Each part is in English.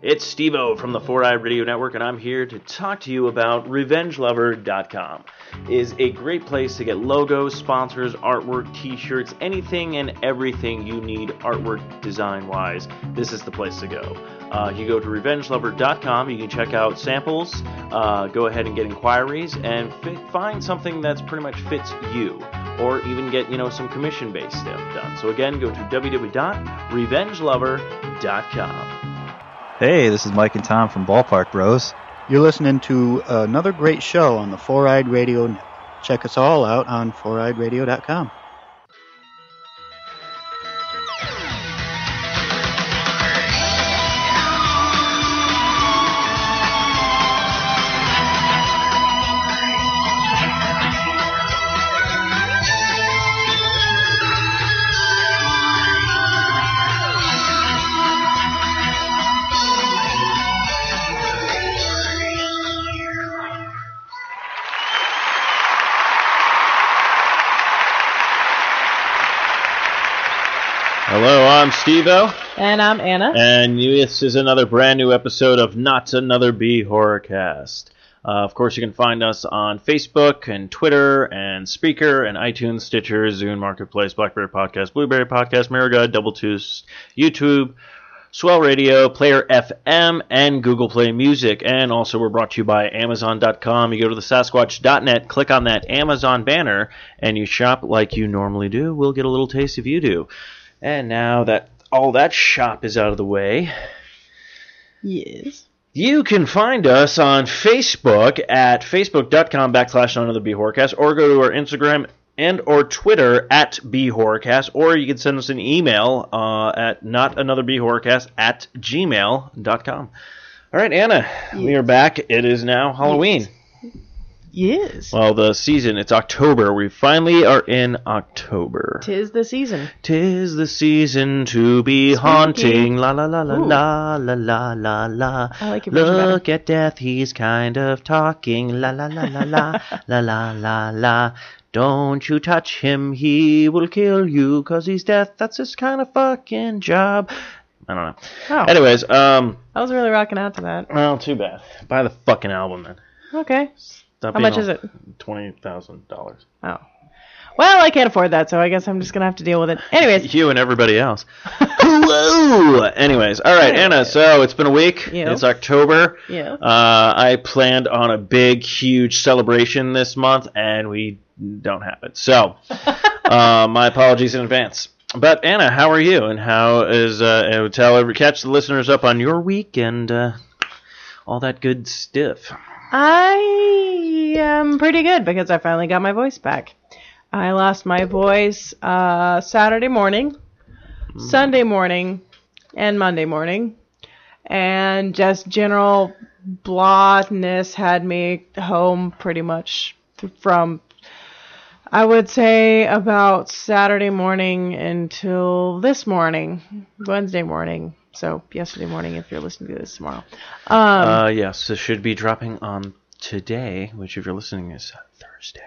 It's Steve-O from the Four Eye Radio Network, and I'm here to talk to you about RevengeLover.com. It is a great place to get logos, sponsors, artwork, t-shirts, anything and everything you need artwork design-wise. This is the place to go. Uh, you go to RevengeLover.com, you can check out samples, uh, go ahead and get inquiries, and fi- find something that's pretty much fits you, or even get, you know, some commission-based stuff done. So again, go to www.revengelover.com. Hey, this is Mike and Tom from Ballpark Bros. You're listening to another great show on the Four Eyed Radio. Network. Check us all out on foureyedradio.com. Steve-O, And I'm Anna. and this is another brand new episode of Not Another B Horrorcast. Uh, of course, you can find us on Facebook and Twitter and Spreaker and iTunes, Stitcher, Zune Marketplace, BlackBerry Podcast, Blueberry Podcast, MirrorGud, Double Tooth, YouTube, Swell Radio, Player FM, and Google Play Music. And also, we're brought to you by Amazon.com. You go to the Sasquatch.net, click on that Amazon banner, and you shop like you normally do. We'll get a little taste if you do. And now that all that shop is out of the way, Yes. you can find us on Facebook at facebook.com backslash none or go to our Instagram and or Twitter at Horrorcast, or you can send us an email uh, at not another at gmail.com. All right, Anna, we are back. It is now Halloween. Yes. Well, the season, it's October. We finally are in October. Tis the season. Tis the season to be haunting. La la la la Ooh. la la la la la. I like your version better. Look at death, he's kind of talking. La la la la la la la la la. Don't you touch him, he will kill you, cause he's death. That's his kind of fucking job. I don't know. Oh. Anyways, um, I was really rocking out to that. well, too bad. Buy the fucking album then. Okay. Stop How much is it? Twenty thousand dollars. Oh. Well, I can't afford that, so I guess I'm just gonna have to deal with it. Anyways, You and everybody else. Hello. Anyways, all right, Anna. So it's been a week. Yeah. It's October. Yeah. Uh, I planned on a big, huge celebration this month, and we don't have it. So, uh, my apologies in advance. But Anna, how are you? And how is uh, uh, tell every catch the listeners up on your week and uh, all that good stuff. I am pretty good because I finally got my voice back. I lost my voice uh, Saturday morning, Sunday morning, and Monday morning. And just general blahness had me home pretty much from, I would say, about Saturday morning until this morning, Wednesday morning. So, yesterday morning if you're listening to this tomorrow. Um, Uh, yes, this should be dropping on today, which if you're listening is Thursday.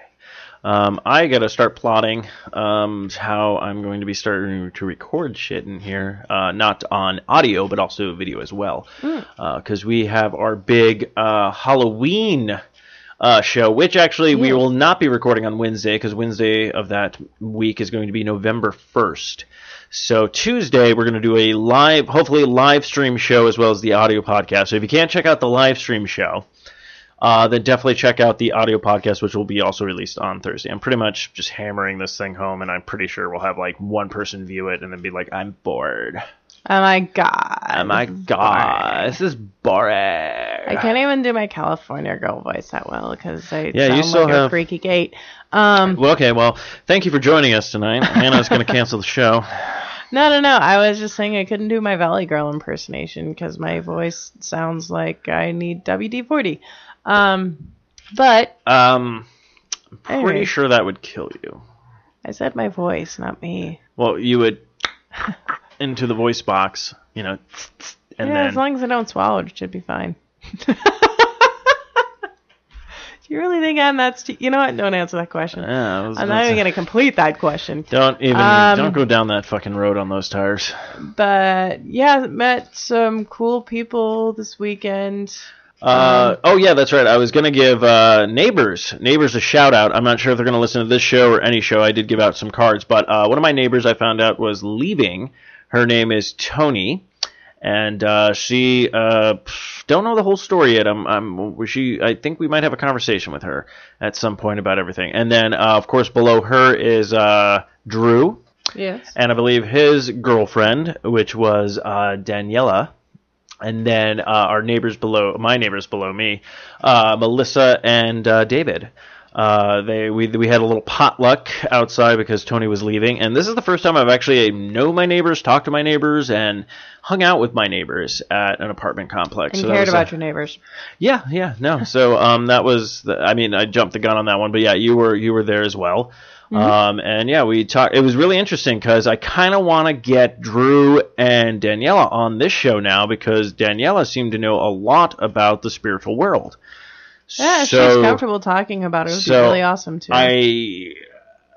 Um, I gotta start plotting um, how I'm going to be starting to record shit in here, uh, not on audio but also video as well, because we have our big uh, Halloween uh, show, which actually we will not be recording on Wednesday because Wednesday of that week is going to be November 1st. So Tuesday we're going to do a live, hopefully live stream show as well as the audio podcast. So if you can't check out the live stream show, uh, then definitely check out the audio podcast, which will be also released on Thursday. I'm pretty much just hammering this thing home, and I'm pretty sure we'll have like one person view it and then be like, "I'm bored. Oh my god. Oh my god, this is boring." I can't even do my California girl voice that well because I Yeah, sound you still like have- a freaky gate. Um, Well, okay, well, thank you for joining us tonight. Hannah's going to cancel the show. no, no, no. I was just saying I couldn't do my Valley Girl impersonation because my voice sounds like I need WD forty. Um, but Um, I'm pretty Anyway. sure that would kill you. I said my voice, not me. Well, you would into the voice box, you know, and yeah, then as long as I don't swallow, it should be fine. Do you really think I'm that? You know what? Don't answer that question. Yeah, was I'm not even to- gonna complete that question. Don't even Um, don't go down that fucking road on those tires. But yeah, met some cool people this weekend. Uh, oh yeah, that's right. I was gonna give uh, neighbors neighbors a shout out. I'm not sure if they're gonna listen to this show or any show. I did give out some cards, but uh, one of my neighbors I found out was leaving. Her name is Tony, and uh, she uh, don't know the whole story yet. I'm, I'm she. I think we might have a conversation with her at some point about everything. And then uh, of course below her is uh, Drew, Yes. and I believe his girlfriend, which was uh, Daniela, and then uh, our neighbors below, my neighbors below me, uh, Melissa and uh, David. Uh, they we we had a little potluck outside because Tony was leaving, and this is the first time I've actually know my neighbors, talked to my neighbors, and hung out with my neighbors at an apartment complex. And So cared about uh, your neighbors. yeah, yeah, no. So um, that was. The, I mean, I jumped the gun on that one, but yeah, you were you were there as well. Um, and yeah, we talked. It was really interesting because I kind of want to get Drew and Daniela on this show now because Daniela seemed to know a lot about the spiritual world. Yeah, so she's comfortable talking about it. It would so be really awesome too. I,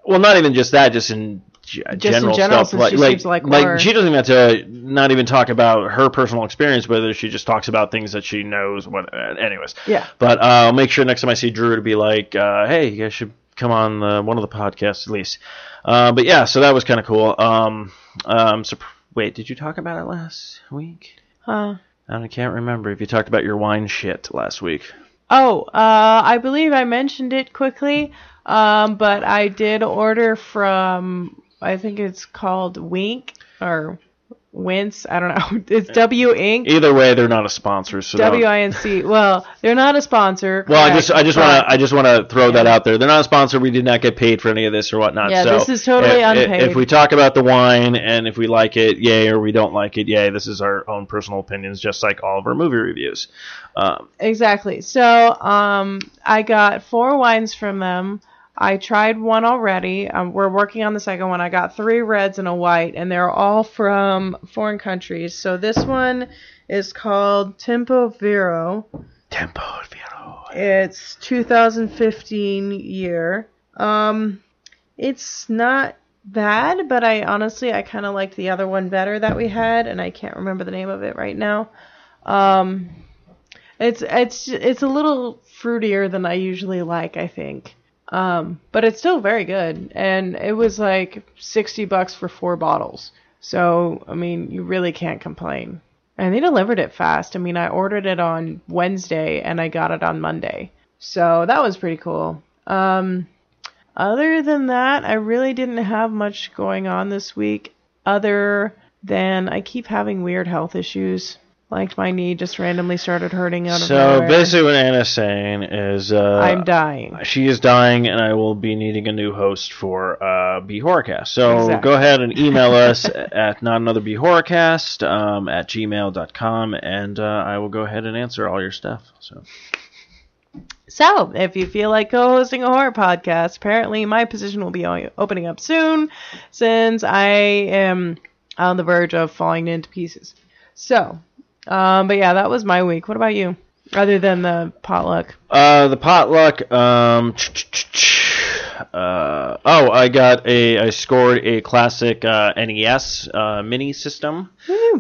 well, not even just that, just in g- in general, general, stuff. like, she like, seems like more- she doesn't even have to not even talk about her personal experience, whether she just talks about things that she knows. What, uh, anyways. Yeah. But uh, I'll make sure next time I see Drew to be like, uh, hey, you guys should come on uh, one of the podcasts at least. Uh, but yeah, so that was kind of cool. Um, um, so, wait, did you talk about it last week? Huh. I can't remember if you talked about your wine shit last week. Oh, uh, I believe I mentioned it quickly, um, but I did order from, I think it's called Wink or Wince. I don't know. It's Winc. Either way, they're not a sponsor, so don't- W I N C. Well, they're not a sponsor. Well, I just I just want to I just want to throw that out there. They're not a sponsor. We did not get paid for any of this or whatnot. Yeah, so this is totally if, if- unpaid. If we talk about the wine and if we like it, yay, or we don't like it, yay. This is our own personal opinions, just like all of our movie reviews. Um, Exactly. So, um, I got four wines from them. I tried one already. Um, we're working on the second one. I got three reds and a white, and they're all from foreign countries. So this one is called Tempo Vero. Tempo Vero. It's 2015 year. Um, it's not bad, but I honestly I kind of liked the other one better that we had, and I can't remember the name of it right now. Um, it's it's it's a little fruitier than I usually like, I think. Um, but it's still very good, and it was like 60 bucks for four bottles. So I mean, you really can't complain. And they delivered it fast. I mean, I ordered it on Wednesday and I got it on Monday. So that was pretty cool. Um, other than that, I really didn't have much going on this week other than I keep having weird health issues. Like my knee just randomly started hurting out of nowhere. So nowhere. basically, what Anna's saying is, uh, I'm dying. She is dying, and I will be needing a new host for uh, B Horrorcast. So Exactly. go ahead and email us at not another B Horrorcast um, at gmail.com, and uh, I will go ahead and answer all your stuff. So So, if you feel like co-hosting a horror podcast, apparently my position will be o- opening up soon, since I am on the verge of falling into pieces. So, um, but yeah, that was my week. What about you? Other than the potluck. uh, the potluck. Um, uh, oh, I got a. I scored a classic uh, NES uh, mini system.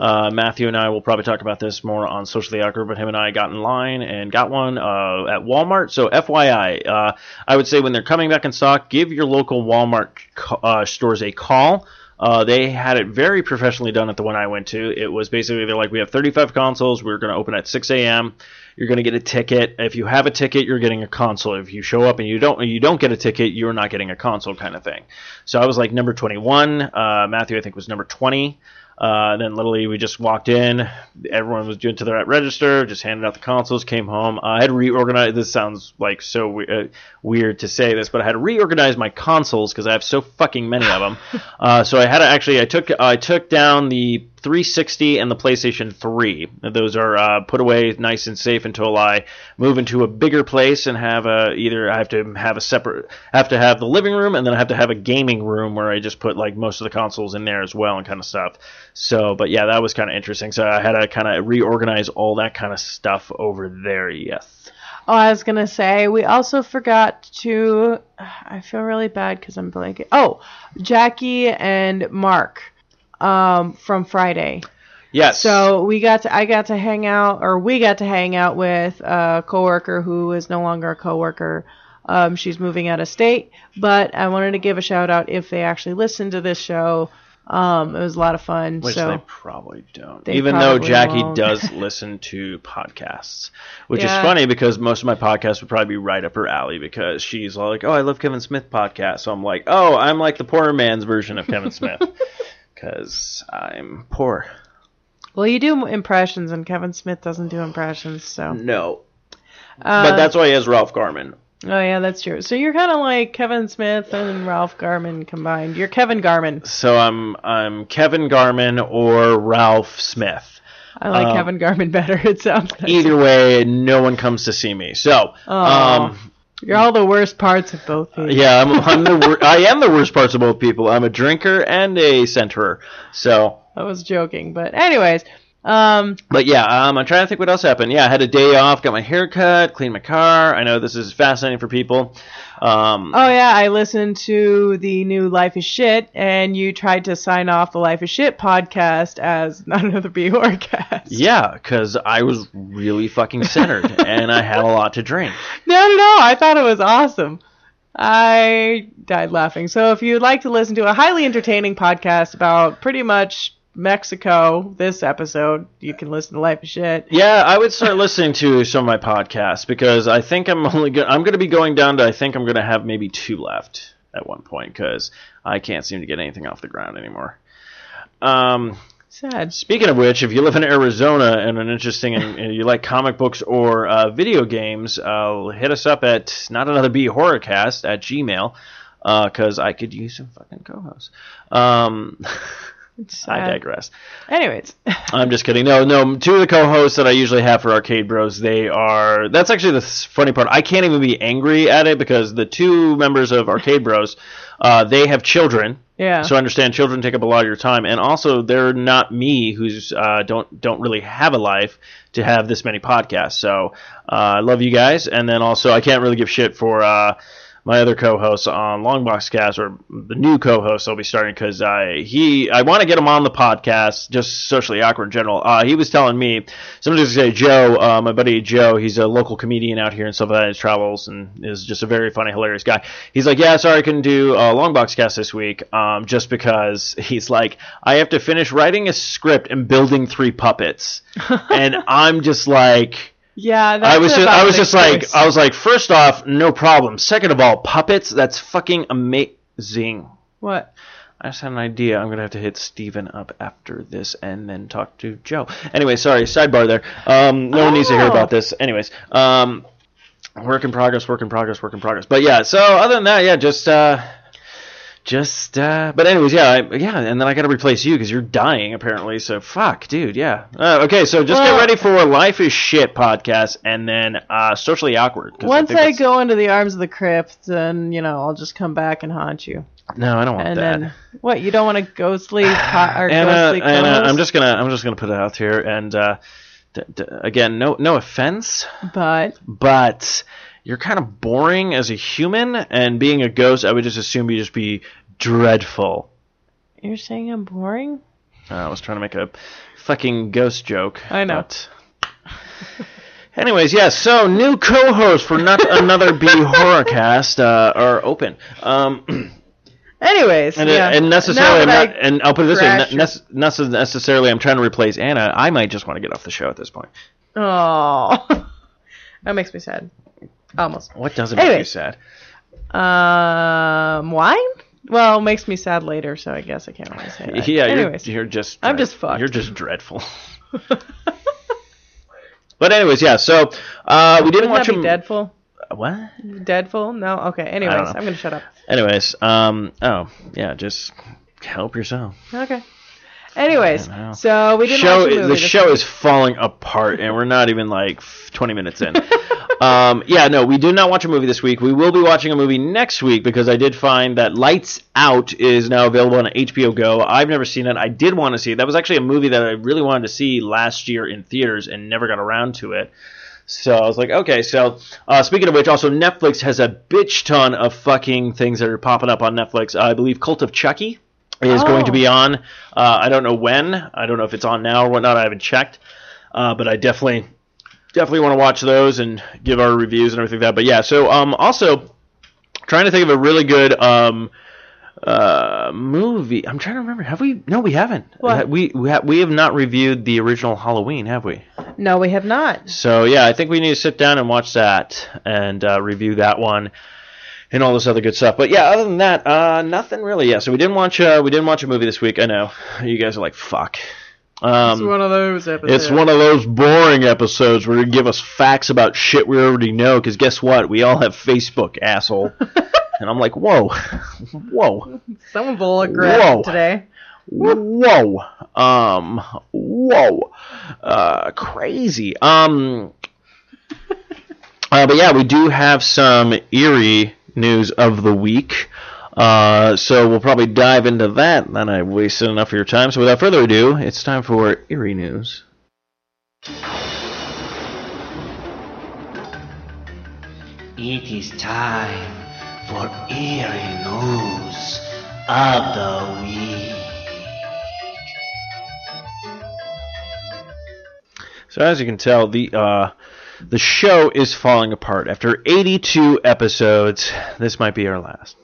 Uh, Matthew and I will probably talk about this more on Socially Awkward, but him and I got in line and got one uh, at Walmart. So, FYI, uh, I would say when they're coming back in stock, give your local Walmart co- uh, stores a call. Uh, they had it very professionally done at the one I went to. It was basically they're like, we have 35 consoles. We're going to open at 6 a.m. You're going to get a ticket. If you have a ticket, you're getting a console. If you show up and you don't, you don't get a ticket, you're not getting a console, kind of thing. So I was like number 21. Uh, Matthew, I think, was number 20. Uh, then literally we just walked in. Everyone was doing to their register, just handed out the consoles, came home. I had reorganized. This sounds like so we- uh, weird to say this, but I had to reorganize my consoles because I have so fucking many of them. uh, so I had to actually I took I took down the 360 and the PlayStation 3. Those are uh, put away nice and safe until I move into a bigger place and have a either I have to have a separate have to have the living room and then I have to have a gaming room where I just put like most of the consoles in there as well and kind of stuff. So, but yeah, that was kind of interesting. So I had to kind of reorganize all that kind of stuff over there. Yes. Oh, I was gonna say we also forgot to. I feel really bad because I'm blanking. Oh, Jackie and Mark um, from Friday. Yes. So we got to, I got to hang out, or we got to hang out with a coworker who is no longer a coworker. Um, she's moving out of state, but I wanted to give a shout out if they actually listen to this show. Um, it was a lot of fun. Which so they probably don't. They Even though Jackie won't. does listen to podcasts, which Yeah. is funny because most of my podcasts would probably be right up her alley because she's like, "Oh, I love Kevin Smith podcast." So I'm like, "Oh, I'm like the poor man's version of Kevin Smith because I'm poor." well, you do impressions, and Kevin Smith doesn't do impressions. So, No, uh, but that's why he has Ralph Garman. oh yeah, that's true. So you're kind of like Kevin Smith and Ralph Garman combined. You're Kevin Garman. So I'm I'm Kevin Garman or Ralph Smith. I like Um, Kevin Garman better. It sounds. Either way, no one comes to see me. So, Aw. um, You're all the worst parts of both. These. yeah, I'm, I'm the wor- I am the worst parts of both people. I'm a drinker and a centerer. So, I was joking, but anyways, um, but yeah, um, I'm trying to think what else happened. Yeah, I had a day off, got my hair cut, cleaned my car. I know this is fascinating for people. Um, oh yeah, I listened to the new Life is Shit, and you tried to sign off the Life is Shit podcast as not another B cast. yeah, because I was really fucking centered and I had a lot to drink. No, no, no. I thought it was awesome. I died laughing. So if you'd like to listen to a highly entertaining podcast about pretty much Mexico, this episode, you can listen to Life is Shit. Yeah, I would start listening to some of my podcasts because I think I'm only go- I'm going to be going down to I think I'm going to have maybe two left at one point because I can't seem to get anything off the ground anymore. Um, Sad. speaking of which, if you live in Arizona and an interesting and, you like comic books or uh, video games, uh, hit us up at not another B horrorcast at Gmail because I could use some fucking co-hosts. Um, I digress. Anyways, I'm just kidding. No, no. Two of the co-hosts that I usually have for Arcade Bros, they are. That's actually the funny part. I can't even be angry at it because the two members of Arcade Bros, uh, they have children. yeah. So I understand children take up a lot of your time, and also they're not me, who's uh, don't don't really have a life to have this many podcasts. So uh, I love you guys, and then also I can't really give shit for. My other co-host on Longbox Cast, or the new co-host I'll be starting, because I he I want to get him on the podcast, just socially awkward in general. Uh, he was telling me, somebody was say Joe, uh, my buddy Joe, he's a local comedian out here and stuff like that. He travels and is just a very funny, hilarious guy. He's like, yeah, sorry I couldn't do uh, Longbox Cast this week, um, just because he's like, I have to finish writing a script and building three puppets, and I'm just like. Yeah. That's I was just, I was just like. I was like, first off, no problem. Second of all, puppets, that's fucking amazing. what? I just had an idea. I'm gonna have to hit Steven up after this and then talk to Joe. Anyway, sorry, sidebar there. Um, no one needs to hear Oh. about this. Anyways, um, work in progress, work in progress, work in progress. But yeah, so other than that, yeah, just uh, just uh, but anyways, yeah, I, yeah, and then I gotta replace you because you're dying apparently. So fuck, dude, yeah. Uh, okay, so just Well- get ready for Life is Shit podcast and then uh, socially awkward Once think I, go into the arms of the crypt, then you know I'll just come back and haunt you. no, I don't want And that. then what? You don't want a ghostly po- or Anna, ghostly Anna? I'm just gonna I'm just gonna put it out here and uh, d- d- again, no no offense, But but you're kind of boring as a human, and being a ghost, I would just assume you just be dreadful. you're saying I'm boring? Uh, I was trying to make a fucking ghost joke. I know. but- Anyways, yes. so new co-hosts for not another B horrorcast uh, are open. Um, Anyways, And, yeah. and necessarily, I'm not, and I'll put it this way: ne- nece- necessarily, I'm trying to replace Anna. I might just want to get off the show at this point. Oh, that makes me sad. Almost. What doesn't make you sad? Um, why? Well, it makes me sad later, so I guess I can't really say that. Yeah, Anyways, you're, you're just. I'm just fucked. You're just dreadful. but anyways, yeah. So uh, we didn't wouldn't watch that be him. Deadful? What? Deadful? No. Okay. Anyways. I'm gonna shut up. Anyways, um, oh yeah, just help yourself. Okay. Anyways, so we didn't show watch a movie the show week. is falling apart, and we're not even like 20 minutes in. um, yeah, no, we did not watch a movie this week. We will be watching a movie next week because I did find that Lights Out is now available on HBO Go. I've never seen it. I did want to see it. That was actually a movie that I really wanted to see last year in theaters and never got around to it. So I was like, okay. So uh, speaking of which, also Netflix has a bitch ton of fucking things that are popping up on Netflix. I believe Cult of Chucky is Oh. going to be on. Uh, I don't know when. I don't know if it's on now or whatnot. I haven't checked. Uh, but I definitely definitely want to watch those and give our reviews and everything like that. But yeah, so um, also trying to think of a really good um, uh, movie. I'm trying to remember. Have we? No, we haven't. What? We we ha- we have not reviewed the original Halloween, have we? No, we have not. So yeah, I think we need to sit down and watch that and uh, review that one and all this other good stuff. But yeah, other than that, uh, nothing really. Yeah, so we didn't watch uh, we didn't watch a movie this week. I know you guys are like fuck. Um, It's one of those episodes. it's one of those boring episodes where you give us facts about shit we already know. Because guess what? We all have Facebook, asshole. and I'm like, whoa, whoa, Someone's a little Whoa. today. whoa, um, whoa, uh, crazy. Um, uh, but yeah, we do have some eerie news of the week. Uh, so we'll probably dive into that. Then I've wasted enough of your time. So without further ado, it's time for eerie news. It is time for eerie news of the week. So as you can tell, the uh, the show is falling apart after 82 episodes. This might be our last.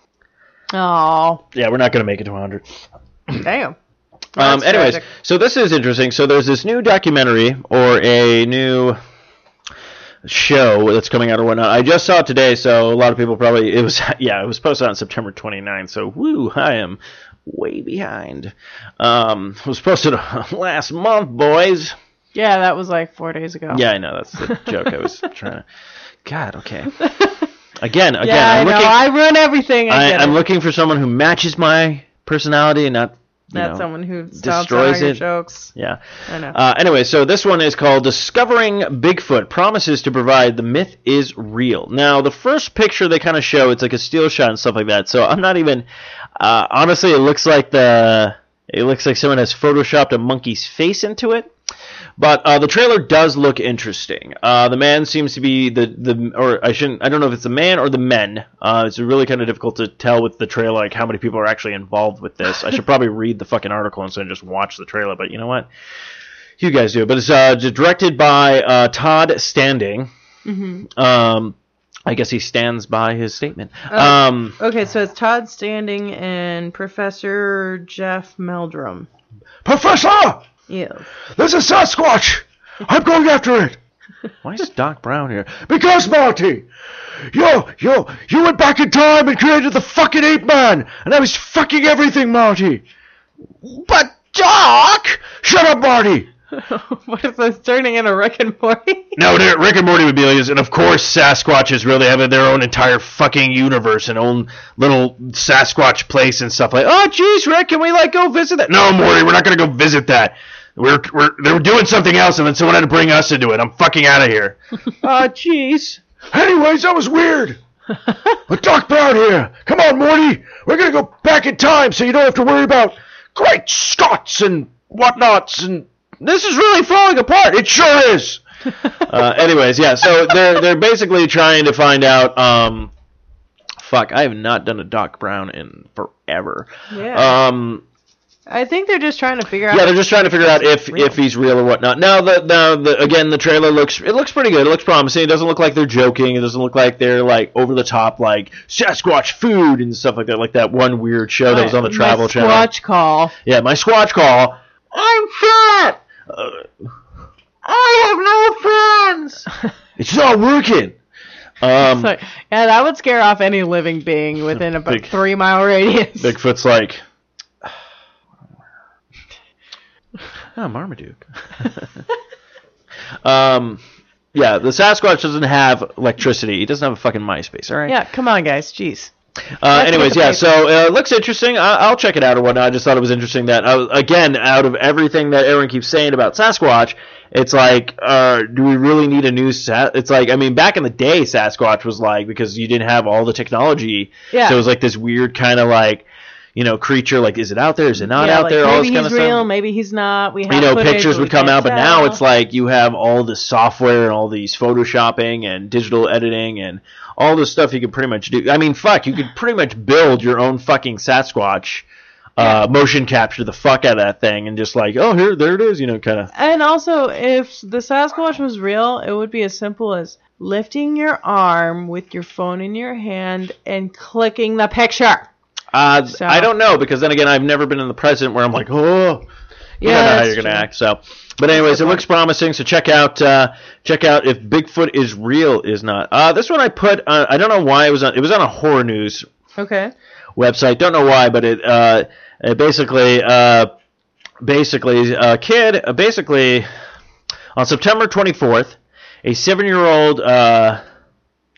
Oh, Yeah, we're not going to make it to 100. damn. Um, anyways, tragic. so this is interesting. So there's this new documentary or a new show that's coming out or whatnot. I just saw it today, so a lot of people probably it was yeah it was posted on September 29th. So woo, I am way behind. Um, it was posted last month, boys. Yeah, that was like four days ago. Yeah, I know that's the joke I was trying to. God, okay. Again, again, yeah, I I'm know. looking. I ruin everything. I I, I'm looking for someone who matches my personality and not. That's know, someone who destroys it. jokes. Yeah. I know. Uh, anyway, so this one is called Discovering Bigfoot Promises to Provide the Myth is Real. Now, the first picture they kind of show, it's like a steel shot and stuff like that. So I'm not even. Uh, honestly, it looks like the. It looks like someone has photoshopped a monkey's face into it. But uh, the trailer does look interesting. Uh, the man seems to be the the or I shouldn't I don't know if it's the man or the men. Uh, it's really kind of difficult to tell with the trailer like how many people are actually involved with this. I should probably read the fucking article instead of just watch the trailer. But you know what? You guys do. But it's uh, directed by uh, Todd Standing. Mm-hmm. Um, I guess he stands by his statement. Oh. Um, Okay, so it's Todd Standing and Professor Jeff Meldrum. Professor, Yes. there's a Sasquatch. I'm going after it. Why is Doc Brown here? Because Marty, yo, yo, you went back in time and created the fucking ape man, and I was fucking everything, Marty. But Doc, shut up, Marty. what is this turning into Rick and Morty? No, Rick and Morty would be like this, and of course Sasquatches really have their own entire fucking universe and own little Sasquatch place and stuff like. Oh, jeez, Rick, can we like go visit that? No, Morty, we're not gonna go visit that. We're we're they were doing something else, and then someone had to bring us into it. I'm fucking out of here. Ah, jeez. Anyways, that was weird. But Doc Brown here. Come on, Morty. We're gonna go back in time, so you don't have to worry about great Scots and whatnots. And this is really falling apart. It sure is. uh, anyways, yeah. So they're they're basically trying to find out. Um, fuck, I have not done a Doc Brown in forever. Yeah. Um, I think they're just trying to figure out. yeah, they're just trying to figure out if real. if he's real or whatnot. Now the now the again the trailer looks it looks pretty good. It looks promising. It doesn't look like they're joking. It doesn't look like they're like over the top like Sasquatch food and stuff like that. Like that one weird show that was on the My Travel Channel. Squatch call. Yeah, my Squatch call. I'm fat. Uh, I have no friends. it's not working. Um, So, yeah, that would scare off any living being within about Big- three mile radius. Bigfoot's like, oh, Marmaduke. um, yeah, the Sasquatch doesn't have electricity. He doesn't have a fucking MySpace. All right. Yeah, come on, guys. Jeez. Uh, anyways, yeah. So uh, it looks interesting. I- I'll check it out or whatnot. I just thought it was interesting that uh, again, out of everything that Aaron keeps saying about Sasquatch, it's like, uh, do we really need a new Sa- It's like, I mean, back in the day, Sasquatch was like because you didn't have all the technology. Yeah. So it was like this weird kind of like, you know creature. Like, is it out there? Is it not yeah, out like, there? All this kind of real, stuff. maybe he's not. We have You know, footage, pictures would come out, but now it's like you have all this software and all these photoshopping and digital editing and all this stuff you can pretty much do. I mean, fuck, you could pretty much build your own fucking Sasquatch. Uh, motion capture the fuck out of that thing and just like, oh, here, there it is, you know, kind of. And also, if the Sasquatch was real, it would be as simple as lifting your arm with your phone in your hand and clicking the picture. Uh, So- I don't know because then again, I've never been in the present where I'm like, oh, Yeah, don't know how you're gonna act. So, but anyways, it looks promising. So check out, uh, check out if Bigfoot is real is not. Uh, this one I put. Uh, I don't know why it was on. It was on a horror news Okay. website. Don't know why, but it, uh, it basically, uh, basically, a kid, uh, basically, on September 24th, a seven-year-old. Uh,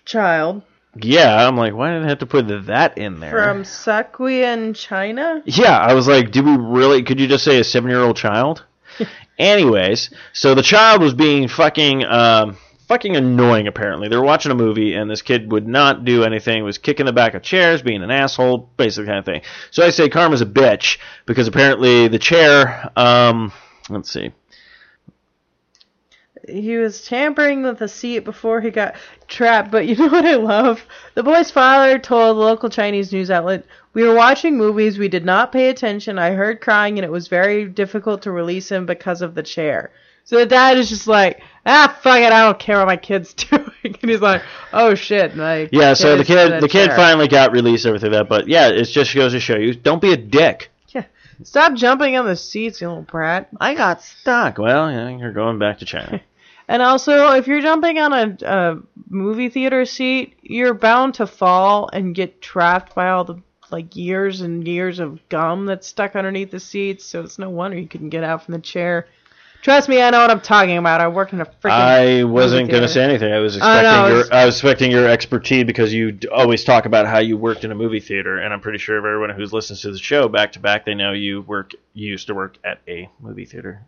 Child yeah, I'm like, why did I have to put that in there? from Sakuyan, China. Yeah, I was like, do we really? Could you just say a seven-year-old child? Anyways, so the child was being fucking, um, fucking annoying. Apparently, they were watching a movie, and this kid would not do anything. Was kicking the back of chairs, being an asshole, basically kind of thing. So I say Karma's a bitch because apparently the chair. Um, let's see. He was tampering with the seat before he got trapped. But you know what I love? The boy's father told the local Chinese news outlet, "We were watching movies. We did not pay attention. I heard crying, and it was very difficult to release him because of the chair." So the dad is just like, "Ah, fuck it. I don't care what my kid's doing." and he's like, "Oh shit." My Yeah, so the kid, a the kid finally got released, everything like that. But yeah, it just goes to show you, don't be a dick. Yeah. Stop jumping on the seats, you little brat. I got stuck. Well, yeah, you're going back to China. And also, if you're jumping on a, a movie theater seat, you're bound to fall and get trapped by all the like years and years of gum that's stuck underneath the seats. So it's no wonder you couldn't get out from the chair. Trust me, I know what I'm talking about. I work in a freaking. I wasn't going to say anything. I was expecting your it's- I was expecting your expertise because you always talk about how you worked in a movie theater, and I'm pretty sure if everyone who's listens to the show back to back, they know you work you used to work at a movie theater.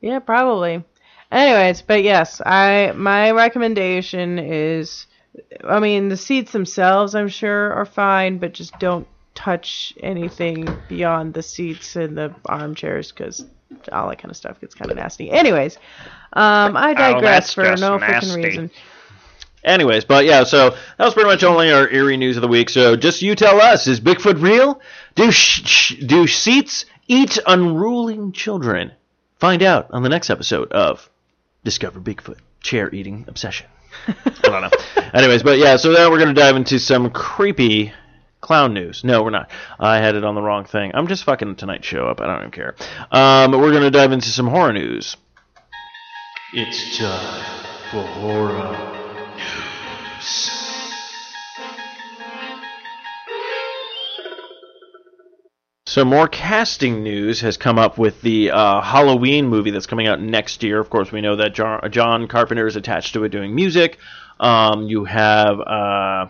Yeah, probably. Anyways, but yes, I my recommendation is, I mean, the seats themselves, I'm sure, are fine, but just don't touch anything beyond the seats and the armchairs because all that kind of stuff gets kind of nasty. Anyways, um, I digress Oh, for just no freaking nasty. reason. Anyways, but yeah, so that was pretty much only our eerie news of the week. So just you tell us: is Bigfoot real? Do sh- sh- do seats eat unruling children? Find out on the next episode of Discover Bigfoot Chair Eating Obsession. I don't know. Anyways, but yeah, so now we're gonna dive into some creepy clown news. No, we're not. I had it on the wrong thing. I'm just fucking Tonight Show up. I don't even care. Um, but we're gonna dive into some horror news. It's time for horror news. So more casting news has come up with the uh, Halloween movie that's coming out next year. Of course, we know that John, Carpenter is attached to it doing music. Um, you have, uh,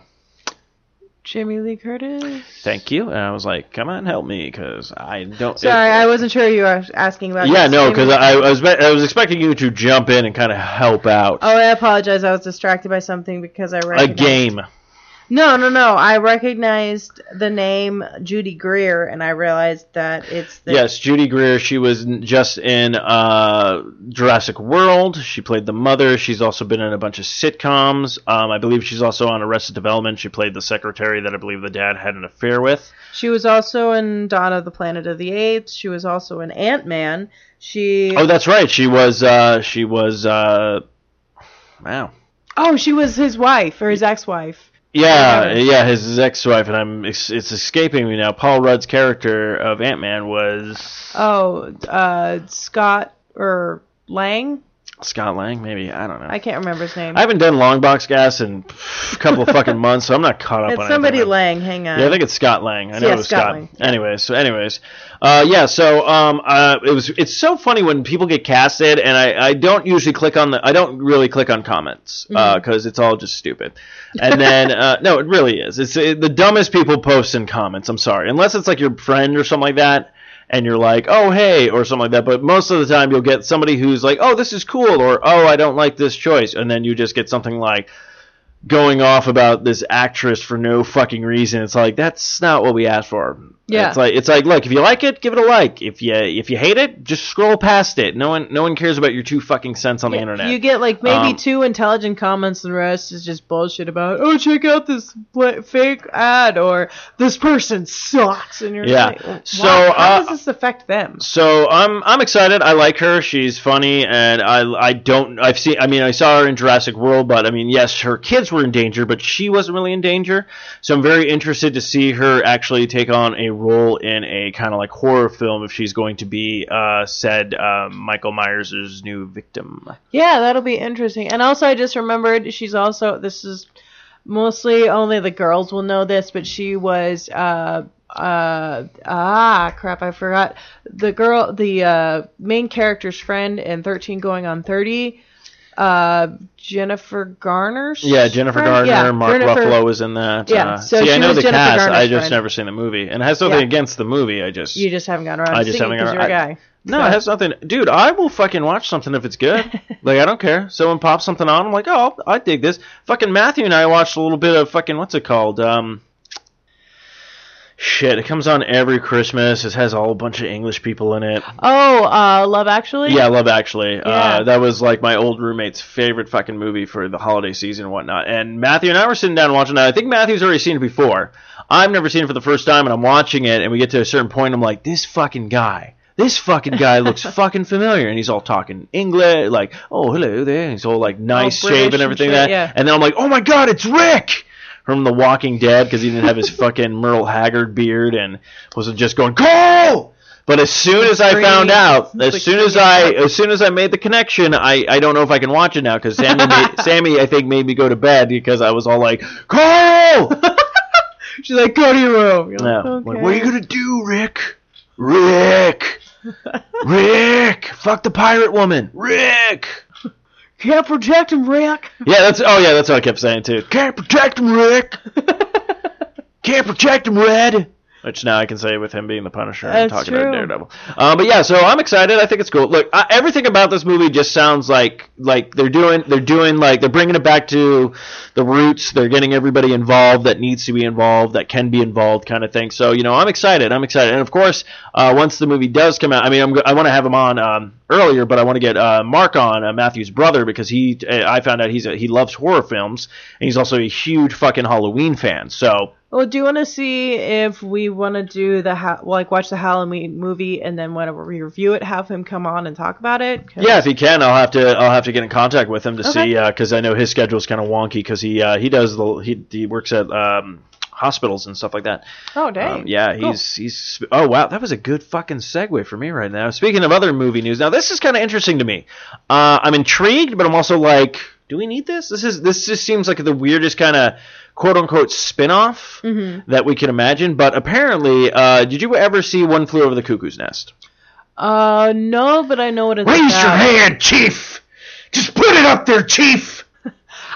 Jamie Lee Curtis. thank you. And I was like, come on, help me, because I don't. Sorry, I wasn't sure you were asking about. Yeah, no, because I, I was I was expecting you to jump in and kind of help out. Oh, I apologize. I was distracted by something because I a a game. No, no, no. I recognized the name Judy Greer, and I realized that it's the. Yes, Judy Greer. She was just in uh, Jurassic World. She played the mother. She's also been in a bunch of sitcoms. Um, I believe she's also on Arrested Development. She played the secretary that I believe the dad had an affair with. She was also in Dawn of the Planet of the Apes. She was also in Ant Man. She. Oh, that's right. She was. Uh, she was. Uh, wow. Oh, she was his wife or his ex-wife. Yeah, yeah. His, ex-wife, and I'm. It's, it's escaping me now. Paul Rudd's character of Ant Man was Oh, uh, Scott or Lang. Scott Lang. Maybe I don't know. I can't remember his name. I haven't done Longbox Cast in a couple of fucking months, so I'm not caught up it's on somebody anything. Lang. Hang on. Yeah, I think it's Scott Lang. I know Yeah, it was Scott Scott. Lang. Anyways, so anyways, uh, yeah. So um, uh, it was. It's so funny when people get casted, and I, I don't usually click on the. I don't really click on comments Mm-hmm. because it's all just stupid. And then uh, no, it really is. It's uh the dumbest people post in comments. I'm sorry, unless it's like your friend or something like that. And you're like, oh hey, or something like that. But most of the time, you'll get somebody who's like, oh this is cool, or oh I don't like this choice, and then you just get something like, going off about this actress for no fucking reason. It's like that's not what we asked for. Yeah. It's like it's like look, if you like it, give it a like. If you if you hate it, just scroll past it. No one no one cares about your two fucking cents on the internet. You get like maybe Um, two intelligent comments, and the rest is just bullshit about oh check out this fake ad or this person sucks, and you're Yeah. like, So, how uh, does this affect them? So I'm I'm excited. I like her. She's funny, and I I don't I've seen. I mean, I saw her in Jurassic World, but I mean, yes, her kids were in danger, but she wasn't really in danger. So I'm very interested to see her actually take on a role in a kind of like horror film if she's going to be uh, said uh, Michael Myers' new victim. Yeah, that'll be interesting. And also, I just remembered she's also this is mostly only the girls will know this, but she was uh uh ah crap I forgot the girl the uh main character's friend in 13 going on 30 uh Jennifer Garner. Yeah, Jennifer? Gardner, Yeah, Mark Jennifer- Ruffalo was in that. Yeah, Uh, so see, I know the Jennifer cast. I just friend. never seen the movie, and it has nothing Yeah. against the movie. I just You just haven't gotten around I just haven't because got you're a around- guy. No, it has nothing. Dude, I will fucking watch something if it's good. like I don't care. Someone pops something on, I'm like, oh, I dig this. Fucking Matthew and I watched a little bit of fucking what's it called? Um, shit, it comes on every Christmas. It has all a whole bunch of English people in it. Oh, uh Love Actually? Yeah, Love Actually. Yeah. Uh, that was like my old roommate's favorite fucking movie for the holiday season and whatnot. And Matthew and I were sitting down watching that. I think Matthew's already seen it before. I've never seen it for the first time, and I'm watching it, and we get to a certain point. I'm like, this fucking guy. This fucking guy looks fucking familiar, and he's all talking English, like, "Oh, hello there." He's all like nice British shaven and and everything shit, that. yeah. And then I'm like, "Oh my god, it's Rick!" From The Walking Dead because he didn't have his fucking Merle Haggard beard and was just going Cole. But as soon as I found out, as soon as. I as soon as I made the connection, I, I don't know if I can watch it now because Sammy made, Sammy I think made me go to bed because I was all like Cole. She's like, go to your room. Like, Like, what are you gonna do, Rick? Rick! Rick! Fuck the pirate woman! Rick! Can't protect him, Rick. Yeah, that's oh yeah, that's what I kept saying too. Can't protect him, Rick. Can't protect him, Red. Which now I can say with him being the Punisher and That's talking true. about Daredevil. Uh, but yeah, so I'm excited. I think it's cool. Look, uh, everything about this movie just sounds like like they're doing they're doing like they're bringing it back to the roots. They're getting everybody involved that needs to be involved, that can be involved, kind of thing. So you know, I'm excited. I'm excited. And of course, uh, once the movie does come out, I mean, I'm, I want to have him on um, earlier, but I want to get uh, Mark on, uh, Matthew's brother, because he I found out he's a, he loves horror films and he's also a huge fucking Halloween fan. So Well, do you want to see if we want to do the ha- like watch the Halloween movie and then whenever we review it, have him come on and talk about it? 'Cause- Yeah, if he can, I'll have to I'll have to get in contact with him to Okay. see because I know his schedule is kind of wonky because he uh, he does the he he works at um, hospitals and stuff like that. Oh dang. Um, yeah, Cool. he's he's oh wow, that was a good fucking segue for me right now. Speaking of other movie news, now this is kind of interesting to me. Uh, I'm intrigued, but I'm also like, do we need this? This is this just seems like the weirdest kind of quote unquote spin-off Mm-hmm. that we can imagine. But apparently, uh, did you ever see One Flew Over the Cuckoo's Nest? Uh, no, but I know what it's Raise about. your hand, Chief. Just put it up there, Chief.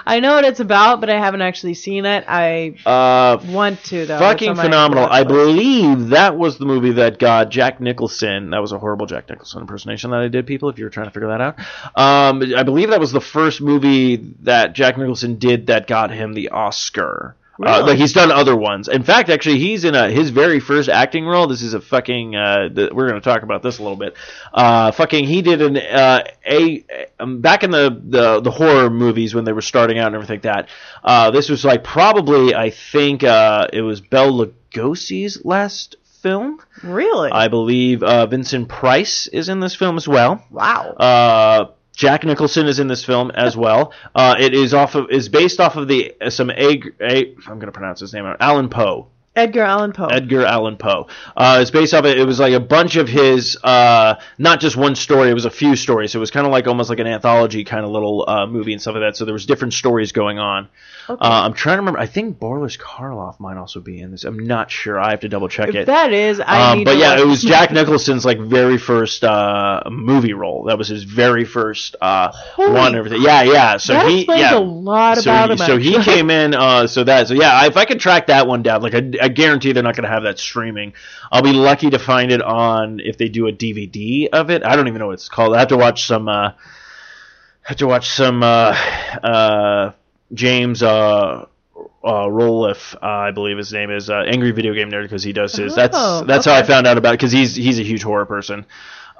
I know what it's about, but I haven't actually seen it. I Uh, want to though. Fucking phenomenal. I believe that was the movie that got Jack Nicholson. That was a horrible Jack Nicholson impersonation that I did, people, if you were trying to figure that out. Um, I believe that was the first movie that Jack Nicholson did that got him the Oscar. Uh, Really? like he's done other ones. In fact, actually, he's in a, his very first acting role. This is a fucking. Uh, the, we're going to talk about this a little bit. Uh, fucking, he did an uh, a um, back in the, the the horror movies when they were starting out and everything like that. Uh, this was like probably I think uh, it was Bela Lugosi's last film. Really? I believe uh, Vincent Price is in this film as well. wow. Uh, Jack Nicholson is in this film as well. Uh, it is off of is based off of the some a, I'm gonna pronounce his name. Allan Poe. Edgar Allan Poe. Edgar Allan Poe. Uh, it's based off it. It was like a bunch of his, uh, not just one story. It was a few stories. It was kind of like almost like an anthology kind of little uh, movie and stuff like that. So there was different stories going on. Okay. Uh, I'm trying to remember. I think Boris Karloff might also be in this. I'm not sure. I have to double check if it. that is, I Um, but yeah, watch it was Jack. Nicholson's like very first uh, movie role. That was his very first uh, one. Everything. Yeah, yeah. So that he explains yeah. a lot so about he, him. so he came in. Uh, so that so yeah. If I could track that one down, like I, I guarantee they're not going to have that streaming. I'll be lucky to find it on if they do a DVD of it. I don't even know what it's called. I have to watch some. Uh, have to watch some uh, uh, James uh, uh, Roloff, uh, I believe his name is uh, Angry Video Game Nerd because he does his. that's Oh, that's how I found out about it because he's he's a huge horror person.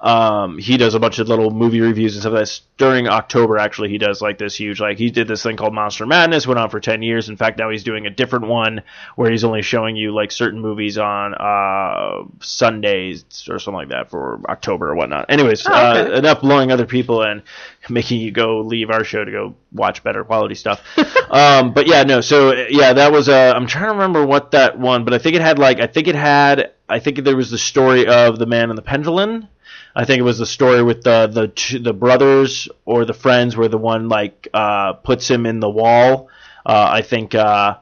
Um, he does a bunch of little movie reviews and stuff. That's during October. Actually, he does like this huge like he did this thing called Monster Madness. Went on for ten years. In fact, now he's doing a different one where he's only showing you like certain movies on uh, Sundays or something like that for October or whatnot. Anyways, Oh, okay. uh, enough blowing other people and making you go leave our show to go watch better quality stuff. um, but yeah, no. So yeah, that was. Uh, I'm trying to remember what that one, but I think it had like I think it had I think there was the story of the man and the pendulum. I think it was the story with the the two- the brothers or the friends where the one like uh, puts him in the wall. Uh, I think. Uh,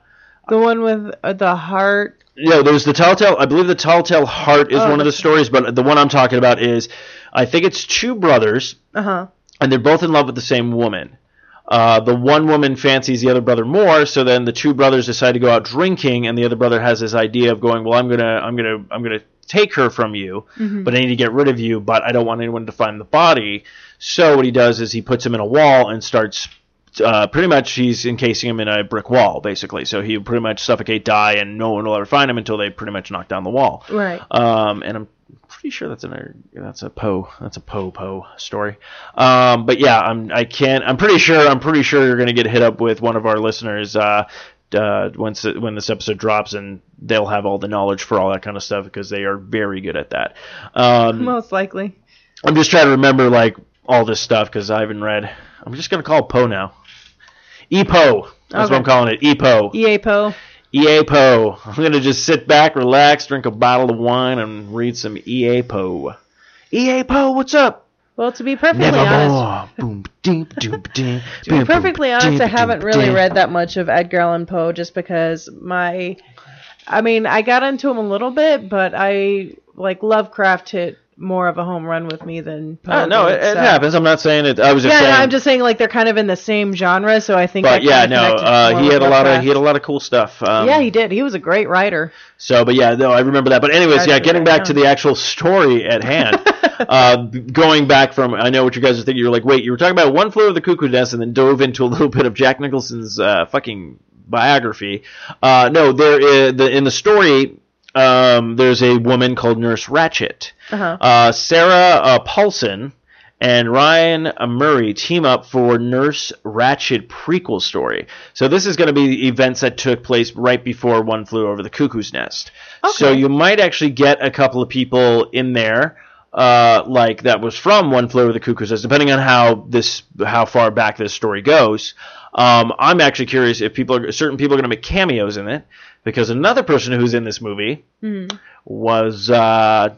The one with uh, the heart. yeah, there's the Telltale. I believe the Telltale Heart is Oh, one of the stories, but the one I'm talking about is, I think it's two brothers, Uh huh. and they're both in love with the same woman. Uh, the one woman fancies the other brother more, so then the two brothers decide to go out drinking, and the other brother has this idea of going, well, I'm gonna, I'm gonna, I'm gonna take her from you, but I need to get rid of you, but I don't want anyone to find the body. So what he does is he puts him in a wall and starts. Uh, pretty much, he's encasing him in a brick wall, basically. So he pretty much suffocate, die, and no one will ever find him until they pretty much knock down the wall. Right. Um, and I'm pretty sure that's another that's a Poe that's a Poe Poe story. Um, but yeah, I'm I can't I'm pretty sure I'm pretty sure you're gonna get hit up with one of our listeners uh, uh, once when this episode drops, and they'll have all the knowledge for all that kind of stuff because they are very good at that. Um, Most likely. I'm just trying to remember like all this stuff because I haven't read. I'm just gonna call it Poe now. EPO. That's what I'm calling it. EPO. EA Poe. EA Poe. I'm gonna just sit back, relax, drink a bottle of wine, and read some EA Poe. EA Poe, what's up? Well, to be perfectly honest, Boom, ding, doom, ding, to be perfectly honest, I haven't really read that much of Edgar Allan Poe just because my, I mean, I got into him a little bit, but I like Lovecraft hit more of a home run with me than Poe. Uh, no, did, it, it so- happens. I'm not saying it. I was just Yeah, saying. no, I'm just saying like they're kind of in the same genre, so I think. I but yeah, no, uh, he had a lot of he had a lot of cool stuff. Um, yeah, he did. He was a great writer. So, but yeah, no, I remember that. But anyways, yeah, getting back to the actual story at hand. uh, going back from, I know what you guys are thinking. You're like, wait, you were talking about One Flew Over the Cuckoo Nest, and then dove into a little bit of Jack Nicholson's uh, fucking biography. Uh, no, there is the in the story. Um, there's a woman called Nurse Ratched. Uh-huh. Uh, Sarah uh, Paulson and Ryan Murray team up for Nurse Ratched prequel story. So this is going to be events that took place right before One Flew Over the Cuckoo's Nest. So you might actually get a couple of people in there. Uh, like that was from One Flew Over the Cuckoo's Nest, depending on how this, how far back this story goes. Um, I'm actually curious if people, are, certain people are going to make cameos in it, because another person who's in this movie was uh,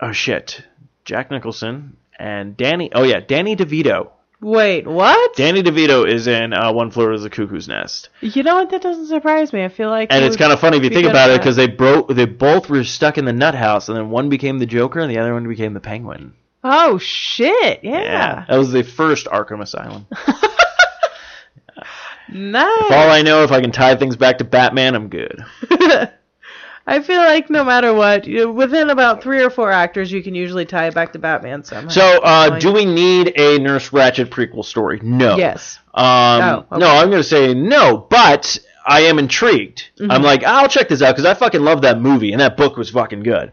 oh shit, Jack Nicholson and Danny. Oh yeah, Danny DeVito. Wait, what? Danny DeVito is in uh, One Flew Over the Cuckoo's Nest, you know what? That doesn't surprise me. I feel like. and he it's would kind of funny if you be think good about at it that. because they broke. They both were stuck in the nut house, and then one became the Joker, and the other one became the Penguin. Oh shit! Yeah. that was the first Arkham Asylum. Nice. If all I know, if I can tie things back to Batman, I'm good. I feel like no matter what, you, within about three or four actors, you can usually tie it back to Batman somehow. So, uh, do we need a Nurse Ratched prequel story? No. Yes. Um, Oh, okay. No, I'm going to say no, but I am intrigued. Mm-hmm. I'm like, I'll check this out because I fucking love that movie and that book was fucking good.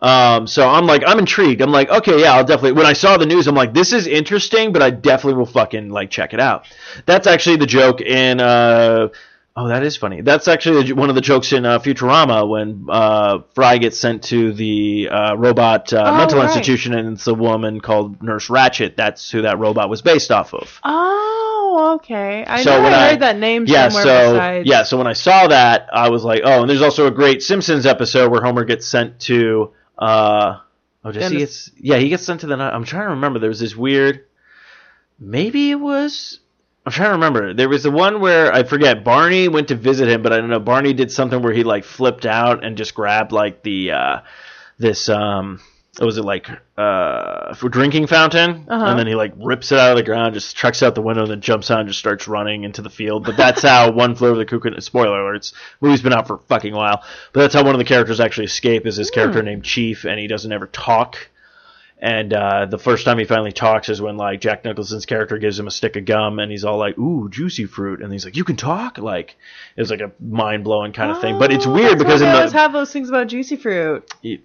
Um, so I'm like, I'm intrigued. I'm like, okay, yeah, I'll definitely. When I saw the news, I'm like, this is interesting, but I definitely will fucking like check it out. That's actually the joke in. Uh, oh, that is funny. That's actually one of the jokes in uh, Futurama when uh, Fry gets sent to the uh, robot uh, Oh, mental right. institution, and it's a woman called Nurse Ratched. That's who that robot was based off of. Oh, okay. I So know I I- heard that name Yeah, somewhere so besides. yeah, so when I saw that, I was like, oh, and there's also a great Simpsons episode where Homer gets sent to. Uh, oh, does he gets? Yeah, he gets sent to the. I'm trying to remember. There was this weird. Maybe it was. I'm trying to remember. There was the one where I forget. Barney went to visit him, but I don't know. Barney did something where he like flipped out and just grabbed like the uh, this um. What was it like uh, for drinking fountain? Uh-huh. And then he like rips it out of the ground, just trucks out the window, and then jumps out and just starts running into the field. But that's how One Flew Over the Cuckoo. Spoiler alerts. Movie's been out for a fucking while, but that's how one of the characters actually escape. Is this character named Chief, and he doesn't ever talk. And uh, the first time he finally talks is when like Jack Nicholson's character gives him a stick of gum, and he's all like, "Ooh, juicy fruit," and he's like, "You can talk!" Like it was like a mind blowing kind of thing. But it's Oh, weird because in they always have those things about juicy fruit. y-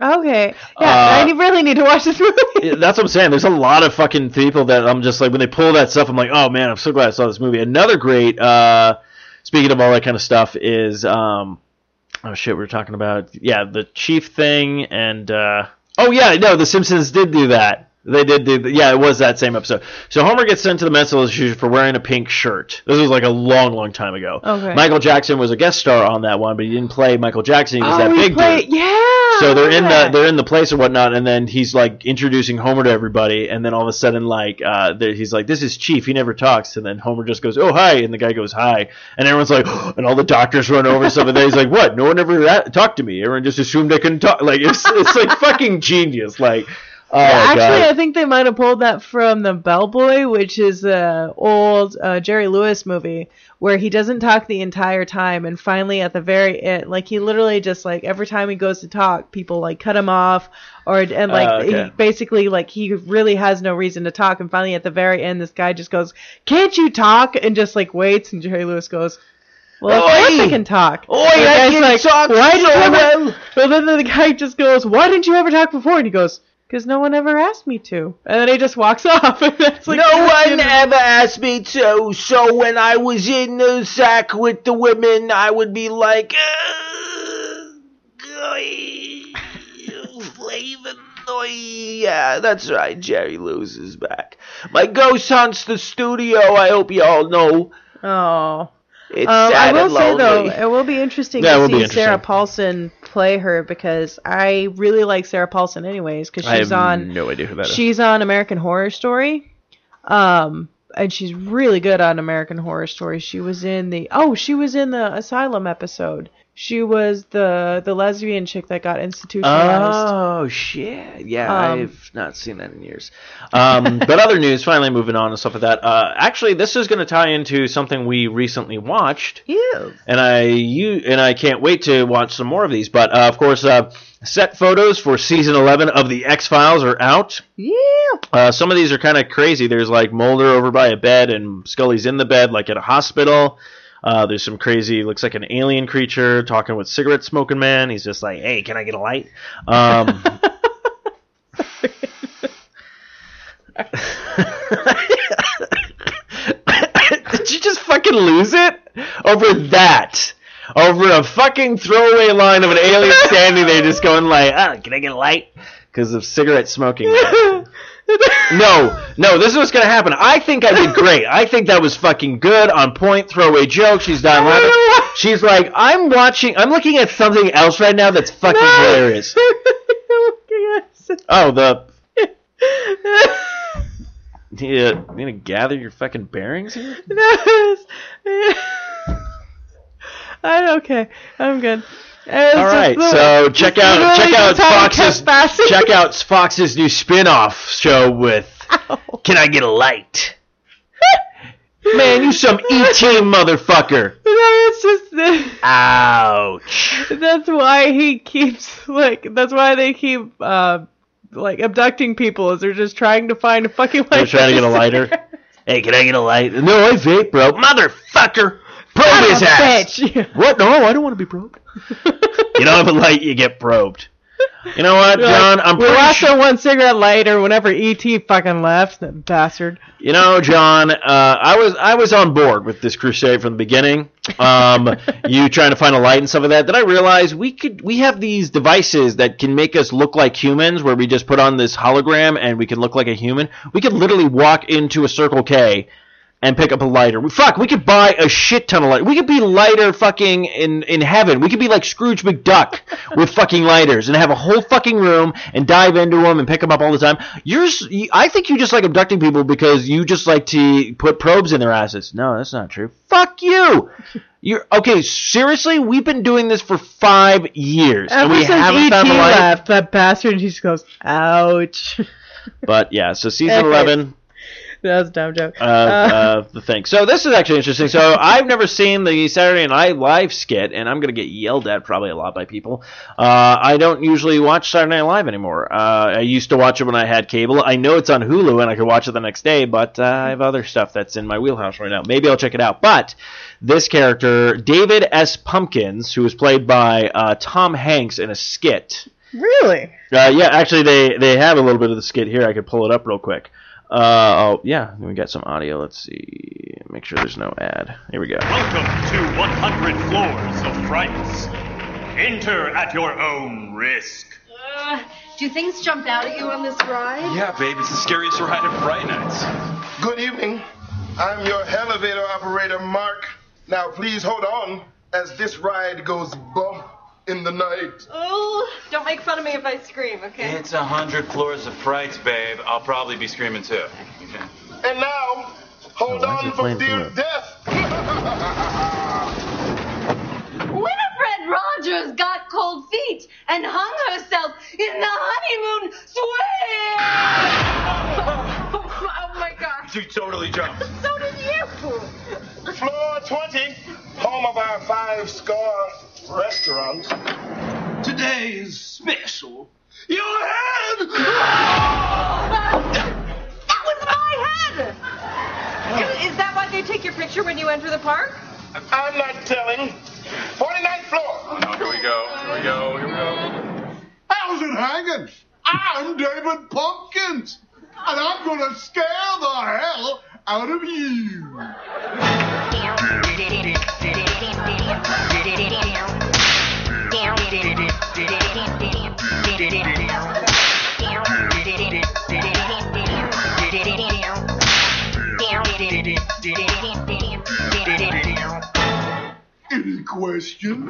Okay, yeah, Uh, I really need to watch this movie. That's what I'm saying. There's a lot of fucking people that I'm just like when they pull that stuff, I'm like, oh man, I'm so glad I saw this movie. Another great, uh, speaking of all that kind of stuff, is um, oh shit, we were talking about yeah, the chief thing, and uh, oh yeah, no, the Simpsons did do that. They did do, th- yeah, it was that same episode. So Homer gets sent to the mental institution for wearing a pink shirt. This was like a long, long time ago. Okay. Michael Jackson was a guest star on that one, but he didn't play Michael Jackson. He was oh, that big played, dude. yeah. So they're in the they're in the place or whatnot, and then he's like introducing Homer to everybody, and then all of a sudden like uh, he's like, "This is Chief. He never talks." And then Homer just goes, "Oh hi," and the guy goes, "Hi," and everyone's like, and all the doctors run over and stuff, and then he's like, "What? No one ever ra- talked to me. Everyone just assumed I couldn't talk." Like it's it's like fucking genius. Like oh Actually, god. I think they might have pulled that from the Bellboy, which is a old uh, Jerry Lewis movie where he doesn't talk the entire time, and finally at the very end, like he literally just like every time he goes to talk, people like cut him off, or and like Oh, okay. he basically like he really has no reason to talk, and finally at the very end, this guy just goes, "Can't you talk?" and just like waits, and Jerry Lewis goes. Well, of course I can talk. Oi, the I can like, talk Why did you ever? well." Well, then the guy just goes, "Why didn't you ever talk before?" And he goes, "Because no one ever asked me to." And then he just walks off. And that's like no you one know, ever asked me to, so when I was in the sack with the women, I would be like, Flavin, yeah, that's right, Jerry Lewis is back. My ghost haunts the studio, I hope you all know. Oh. It's Um, I will and say though, it will be interesting Yeah, to will be see Sarah. Paulson play her because I really like Sarah Paulson anyways because she's have on no idea who that is. she's on American Horror Story. Um and she's really good on American Horror Story. She was in the oh, she was in the Asylum episode. She was the the lesbian chick that got institutionalized. Oh shit! Yeah, Um, I've not seen that in years. Um, but other news, finally moving on and stuff like that. Uh, actually, this is going to tie into something we recently watched, Ew. and I you and I can't wait to watch some more of these. But uh, of course, uh, set photos for season eleven of the X Files are out. Yeah. Uh, some of these are kind of crazy. There's like Mulder over by a bed, and Scully's in the bed, like at a hospital. Uh, there's some crazy, looks like an alien creature talking with cigarette smoking man. He's just like, "Hey, can I get a light?" Um, Did you just fucking lose it over that? Over a fucking throwaway line of an alien standing there, just going like, "Ah, can I get a light?" Because of cigarette smoking. No, no, this is what's gonna happen. I think I did great. I think that was fucking good, on point, throwaway joke. She's dying laughing. She's like, I'm watching, I'm looking at something else right now that's fucking hilarious. Oh, the. Yeah, you gonna gather your fucking bearings here? No. I'm okay. I'm good. All right, so check out check out Fox's check out Fox's new spin-off show with Can I Get a Light? Man, you some ET motherfucker. It's just Ouch. that's why he keeps like that's why they keep uh like abducting people is they're just trying to find a fucking They're light. trying to get a lighter. Hey, can I get a light? No, I vape, bro. Motherfucker! Probe Son of his ass. bitch. What? No, I don't want to be probed. you don't have a light, you get probed. You know what, John? I'm we pretty lost sure. our one cigarette lighter whenever ET fucking left. That bastard. You know, John, uh, I was I was on board with this crusade from the beginning. Um, you trying to find a light and stuff of that. Then I realized we could we have these devices that can make us look like humans, where we just put on this hologram and we can look like a human. We could literally walk into a Circle K and pick up a lighter. We- Fuck, we could buy a shit ton of light. We could be lighter fucking in in heaven. We could be like Scrooge McDuck with fucking lighters and have a whole fucking room and dive into them and pick them up all the time. You're, I think you just like abducting people because you just like to put probes in their asses. No, that's not true. Fuck you. You're okay. Seriously, we've been doing this for five years and we haven't found a lighter. left, that bastard just goes, ouch. But yeah, so season Okay. eleven. that was a dumb joke. uh, uh, the thing. So this is actually interesting. So I've never seen the Saturday Night Live skit, and I'm gonna get yelled at probably a lot by people. Uh, I don't usually watch Saturday Night Live anymore. Uh, I used to watch it when I had cable. I know it's on Hulu, and I could watch it the next day, but uh, I have other stuff that's in my wheelhouse right now. Maybe I'll check it out. But this character, David S. Pumpkins, who was played by uh, Tom Hanks in a skit. really? Uh, yeah, actually, they they have a little bit of the skit here. I could pull it up real quick. Uh, oh, yeah, we got some audio. Let's see. Make sure there's no ad. Here we go. Welcome to 100 Floors of Frights. Enter at your own risk. Uh, do things jump out at you on this ride? Yeah, babe, it's the scariest ride of Fright Nights. Good evening. I'm your elevator operator, Mark. Now, please hold on as this ride goes bump in the night. Oh, don't make fun of me if I scream, okay? It's a hundred floors of frights, babe. I'll probably be screaming too. Okay. And now, hold Oh, why is on it for dear death. Winifred Rogers got cold feet and hung herself in the honeymoon suite. oh my gosh. You totally jumped. So did you. Floor 20, home of our five star restaurant. Today's special. Your head! That was my head. Is that why they take your picture when you enter the park? I'm not telling. 49th floor. Oh, here we go. Here we go. Here we go. How's it hanging? I'm David Pumpkins, and I'm gonna scare the hell out of you. Any?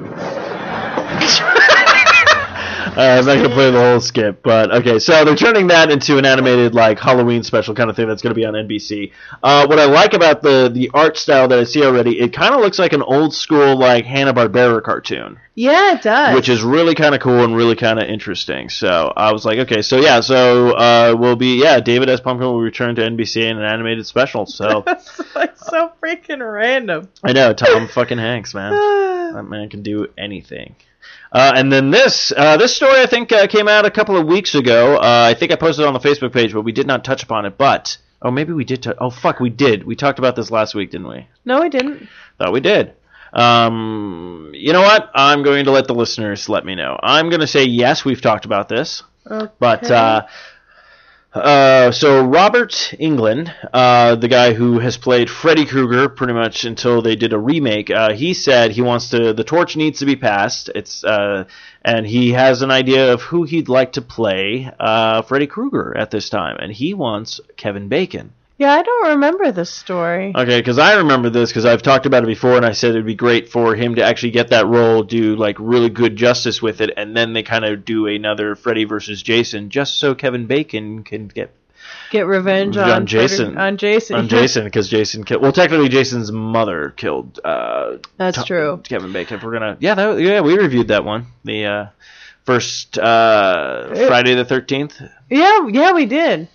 Uh, I'm not gonna play the whole skip, but okay. So they're turning that into an animated like Halloween special kind of thing that's gonna be on NBC. Uh, what I like about the the art style that I see already, it kind of looks like an old school like Hanna Barbera cartoon. Yeah, it does. which is really kind of cool and really kind of interesting. So I was like, okay, so yeah, so uh, we'll be yeah, David S. Pumpkin will return to NBC in an animated special. So That's like so freaking random. I know Tom fucking Hanks, man, that man can do anything. Uh, and then this uh, this story I think uh, came out a couple of weeks ago. Uh, I think I posted it on the Facebook page, but we did not touch upon it. But oh, maybe we did. T- oh fuck, we did. We talked about this last week, didn't we? No, I didn't. Thought we did. Um, you know what? I'm going to let the listeners let me know. I'm going to say yes, we've talked about this. Okay. But uh, uh, so Robert Englund, uh, the guy who has played Freddy Krueger pretty much until they did a remake, uh, he said he wants to. The torch needs to be passed. It's uh, and he has an idea of who he'd like to play uh, Freddy Krueger at this time, and he wants Kevin Bacon. Yeah, I don't remember this story. Okay, because I remember this because I've talked about it before, and I said it'd be great for him to actually get that role, do like really good justice with it, and then they kind of do another Freddy versus Jason, just so Kevin Bacon can get Get revenge on, on Jason On Jason. on Jason because Jason killed. Well, technically, Jason's mother killed. Uh, That's Tom- true. Kevin Bacon. If we're gonna, yeah, that, yeah, we reviewed that one. The uh, first uh, Friday the Thirteenth. Yeah, yeah, we did.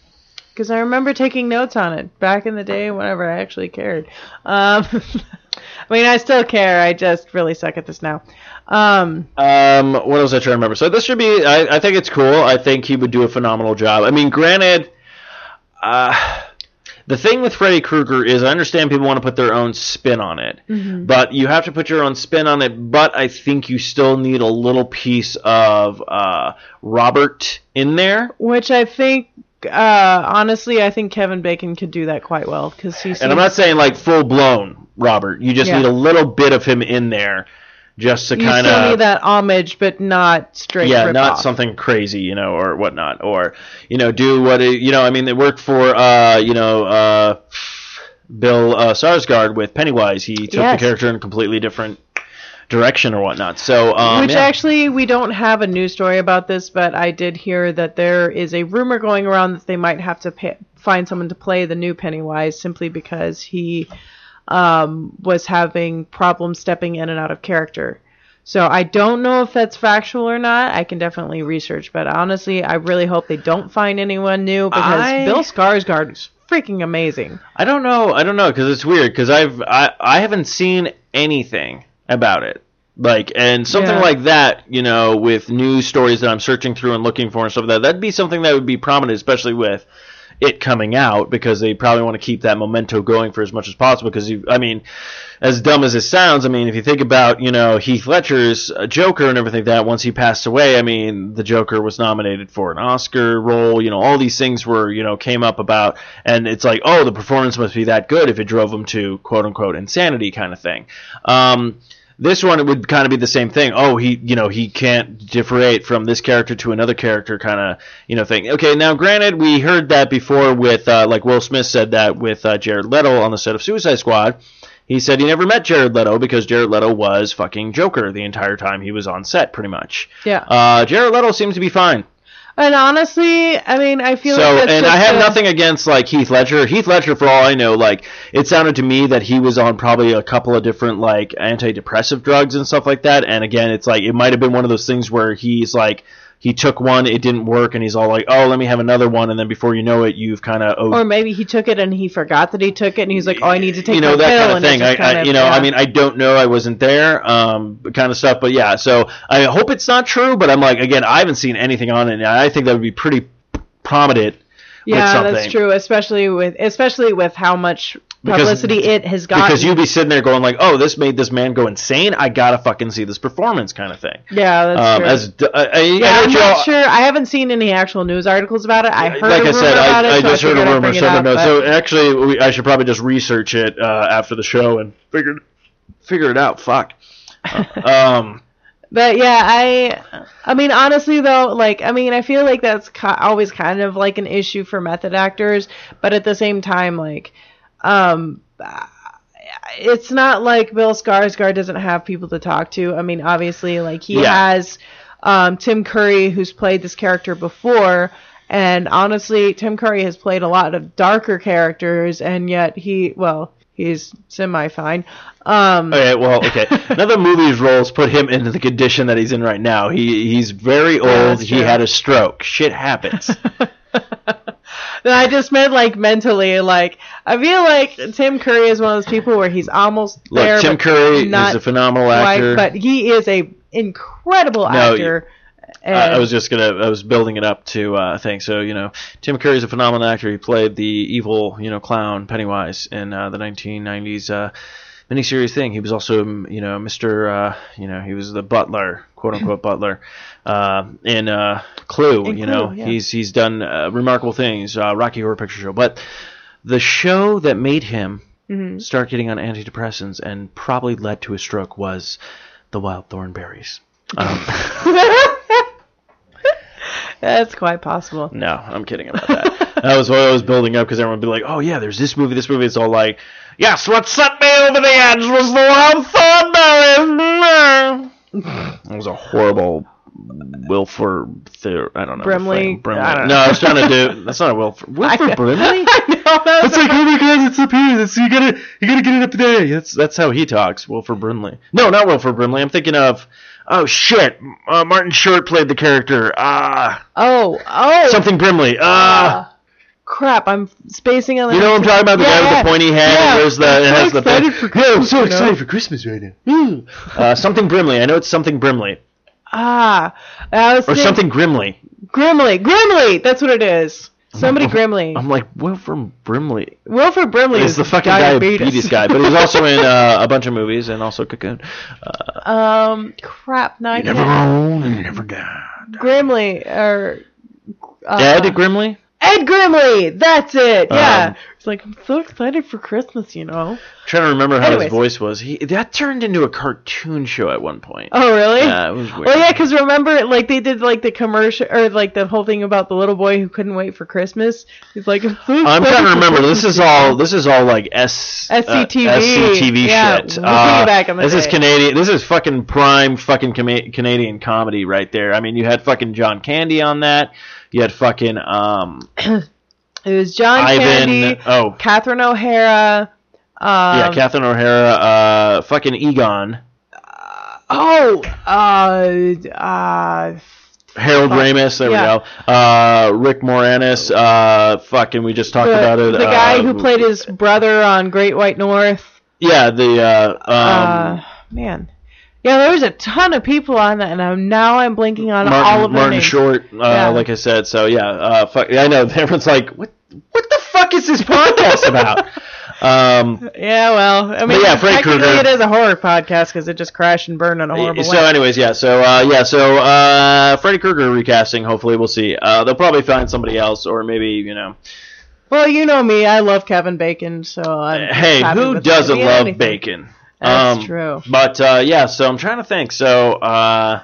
Because I remember taking notes on it back in the day whenever I actually cared. Um, I mean, I still care. I just really suck at this now. Um, Um, what else I trying to remember? So this should be. I, I think it's cool. I think he would do a phenomenal job. I mean, granted, uh, the thing with Freddy Krueger is I understand people want to put their own spin on it, but you have to put your own spin on it. But I think you still need a little piece of uh, Robert in there. which I think, uh, honestly, I think Kevin Bacon could do that quite well because he's. And I'm not saying like full blown Robert. You just Yeah. need a little bit of him in there, just to You kind still need of that homage, but not straight. yeah, not off. something crazy, you know, or whatnot, or you know, do what it, you know. I mean, they worked for uh, you know, uh, Bill uh, Skarsgård with Pennywise. He took Yes. the character in a completely different direction or whatnot. So, um, Which yeah. actually, we don't have a news story about this, but I did hear that there is a rumor going around that they might have to pay, find someone to play the new Pennywise simply because he um, was having problems stepping in and out of character. So I don't know if that's factual or not. I can definitely research, but honestly, I really hope they don't find anyone new because I- Bill Skarsgård is freaking amazing. I don't know. I don't know because it's weird because I've I, I haven't seen anything about it. Like and something Yeah. like that, you know, with news stories that I'm searching through and looking for and stuff like that. That'd be something that would be prominent, especially with it coming out because they probably want to keep that memento going for as much as possible. Because you, I mean, as dumb as it sounds, I mean, if you think about you know Heath Ledger's uh, Joker and everything like that, once he passed away, I mean, the Joker was nominated for an Oscar role. You know, all these things were you know came up about, and it's like, oh, the performance must be that good if it drove him to quote unquote insanity kind of thing. Um, this one it would kind of be the same thing. Oh, he you know he can't differentiate from this character to another character kind of you know thing. Okay, now granted we heard that before with uh, like Will Smith said that with uh, Jared Leto on the set of Suicide Squad. He said he never met Jared Leto because Jared Leto was fucking Joker the entire time he was on set, pretty much. Yeah. Uh, Jared Leto seems to be fine. And honestly, I mean, I feel So, like and I have a- nothing against like Heath Ledger. Heath Ledger, for all I know, like it sounded to me that he was on probably a couple of different like antidepressive drugs and stuff like that. And again, it's like it might have been one of those things where he's like he took one, it didn't work, and he's all like, "Oh, let me have another one," and then before you know it, you've kind of Or maybe he took it and he forgot that he took it, and he's like, "Oh, I need to take you know that pill," kind of and thing. I, kind I of- you know, yeah. I mean, I don't know. I wasn't there, um, kind of stuff. But yeah, so I hope it's not true. But I'm like, again, I haven't seen anything on it. And I think that would be pretty prominent. yeah, that's true. Especially with especially with how much Because- it has gotten. Because you'd be sitting there going like, "Oh, this made this man go insane. I gotta fucking see this performance," kind of thing. yeah, that's Um, true. as d- I, yeah, I I'm not sure. I haven't seen any actual news articles about it. I heard like a I said, about I, it, I so just heard a rumor. So, up, but- so actually, we, I should probably just research it uh, after the show and figure figure it out. Fuck. Uh, um, But yeah, I, I mean, honestly though, like, I mean, I feel like that's always kind of like an issue for method actors, but at the same time, like, um, it's not like Bill Skarsgård doesn't have people to talk to. I mean, obviously, like he Yeah. has um, Tim Curry, who's played this character before. And honestly, Tim Curry has played a lot of darker characters, and yet he, well, he's semi fine. Um, okay, well, okay. Another movie's roles put him into the condition that he's in right now. He he's very old. that's he had a stroke. Shit happens. No, I just meant like mentally. Like I feel like Tim Curry is one of those people where he's almost Look, there. Tim Curry not is a phenomenal actor. but he is a incredible No, actor. I was just gonna. I was building it up to uh, thing. So you know, Tim Curry is a phenomenal actor. He played the evil, you know, clown Pennywise in uh, the 1990s uh, miniseries thing. He was also, you know, Mr. Uh, you know, he was the butler, quote unquote butler, uh, in uh, Clue. In you Clue, know, yeah. he's he's done uh, remarkable things. Uh, Rocky Horror Picture Show, but the show that made him Mhm. start getting on antidepressants and probably led to a stroke was the Wild Thornberrys. Um, that's quite possible. No, I'm kidding about that. that was what I was building up because everyone would be like, "Oh yeah, there's this movie, this movie." It's all like, "Yes, what set me over the edge was the wild thornberries." Was a horrible Wilford. Ther- I don't know. Brimley? Brimley. I don't no. I was trying to do. That's not a Wilford. Wilford Brimley. That's like, oh my god, it's up here. That's, you gotta, you gotta get it up there. That's that's how he talks, Wilford Brimley. No, not Wilford Brimley. I'm thinking of, oh shit, uh, Martin Short played the character. Ah, Oh, oh, something Brimley. Ah. Crap! I'm spacing on. The You know what I'm talking about? The Yeah, guy with the pointy head Yeah. and wears the I'm it so has the excited for Yeah, I'm so Christmas, you excited know? for Christmas right now. Mm. Uh, something Brimley. I know it's something Brimley Ah, I was or thinking- something Grimley. Grimley. Grimley. That's what it is. Somebody Grimley. I'm like Wilford Brimley. Wilford Brimley He's is the fucking diabetes, diabetes, guy, but he's also in uh, a bunch of movies and also Cocoon. Uh, Um, crap. No, I never can't. own and you never die. Grimley or uh, Ed Grimley. Ed Grimley. That's it. Yeah. Um, it's like I'm so excited for Christmas. You know. trying to remember how Anyways. his voice was. He that turned into a cartoon show at one point. Oh really? Yeah, it was weird. Oh yeah, because remember, like they did like the commercial or like the whole thing about the little boy who couldn't wait for Christmas. He's like, I'm, so I'm trying to remember. This is all. This is all like S uh, SCTV. SCTV Yeah, shit. way Uh, back in the this is. Canadian. This is fucking prime fucking Cama- Canadian comedy right there. I mean, you had fucking John Candy on that. You had fucking um It was John Ivan. Candy, Oh Catherine O'Hara. Um, yeah, Catherine O'Hara. Uh, fucking Egon. oh, Oh, uh, uh, Harold Ramis, there Yeah. we go. Uh, Rick Moranis, uh, fucking, we just talked the, about it. the guy uh, who played his brother on Great White North. Yeah, the uh, um, uh, man, yeah, there was a ton of people on that, and I'm, now I'm blinking on all of their Martin names. Short, uh, Yeah. like I said. So yeah, uh, fuck, I know everyone's like, what, what the fuck is this podcast about? um, Yeah, well, I mean, yeah, Freddy technically Krueger. it is a horror podcast because it just crashed and burned in a horrible so way. anyways, yeah, so uh, yeah, so uh, Freddy Krueger recasting. Hopefully, we'll see. Uh, they'll probably find somebody else, or maybe you know. Well, you know me, I love Kevin Bacon, so I'm Hey, who doesn't love anything. bacon? That's Um, true. But uh, yeah, so I'm trying to think. So uh,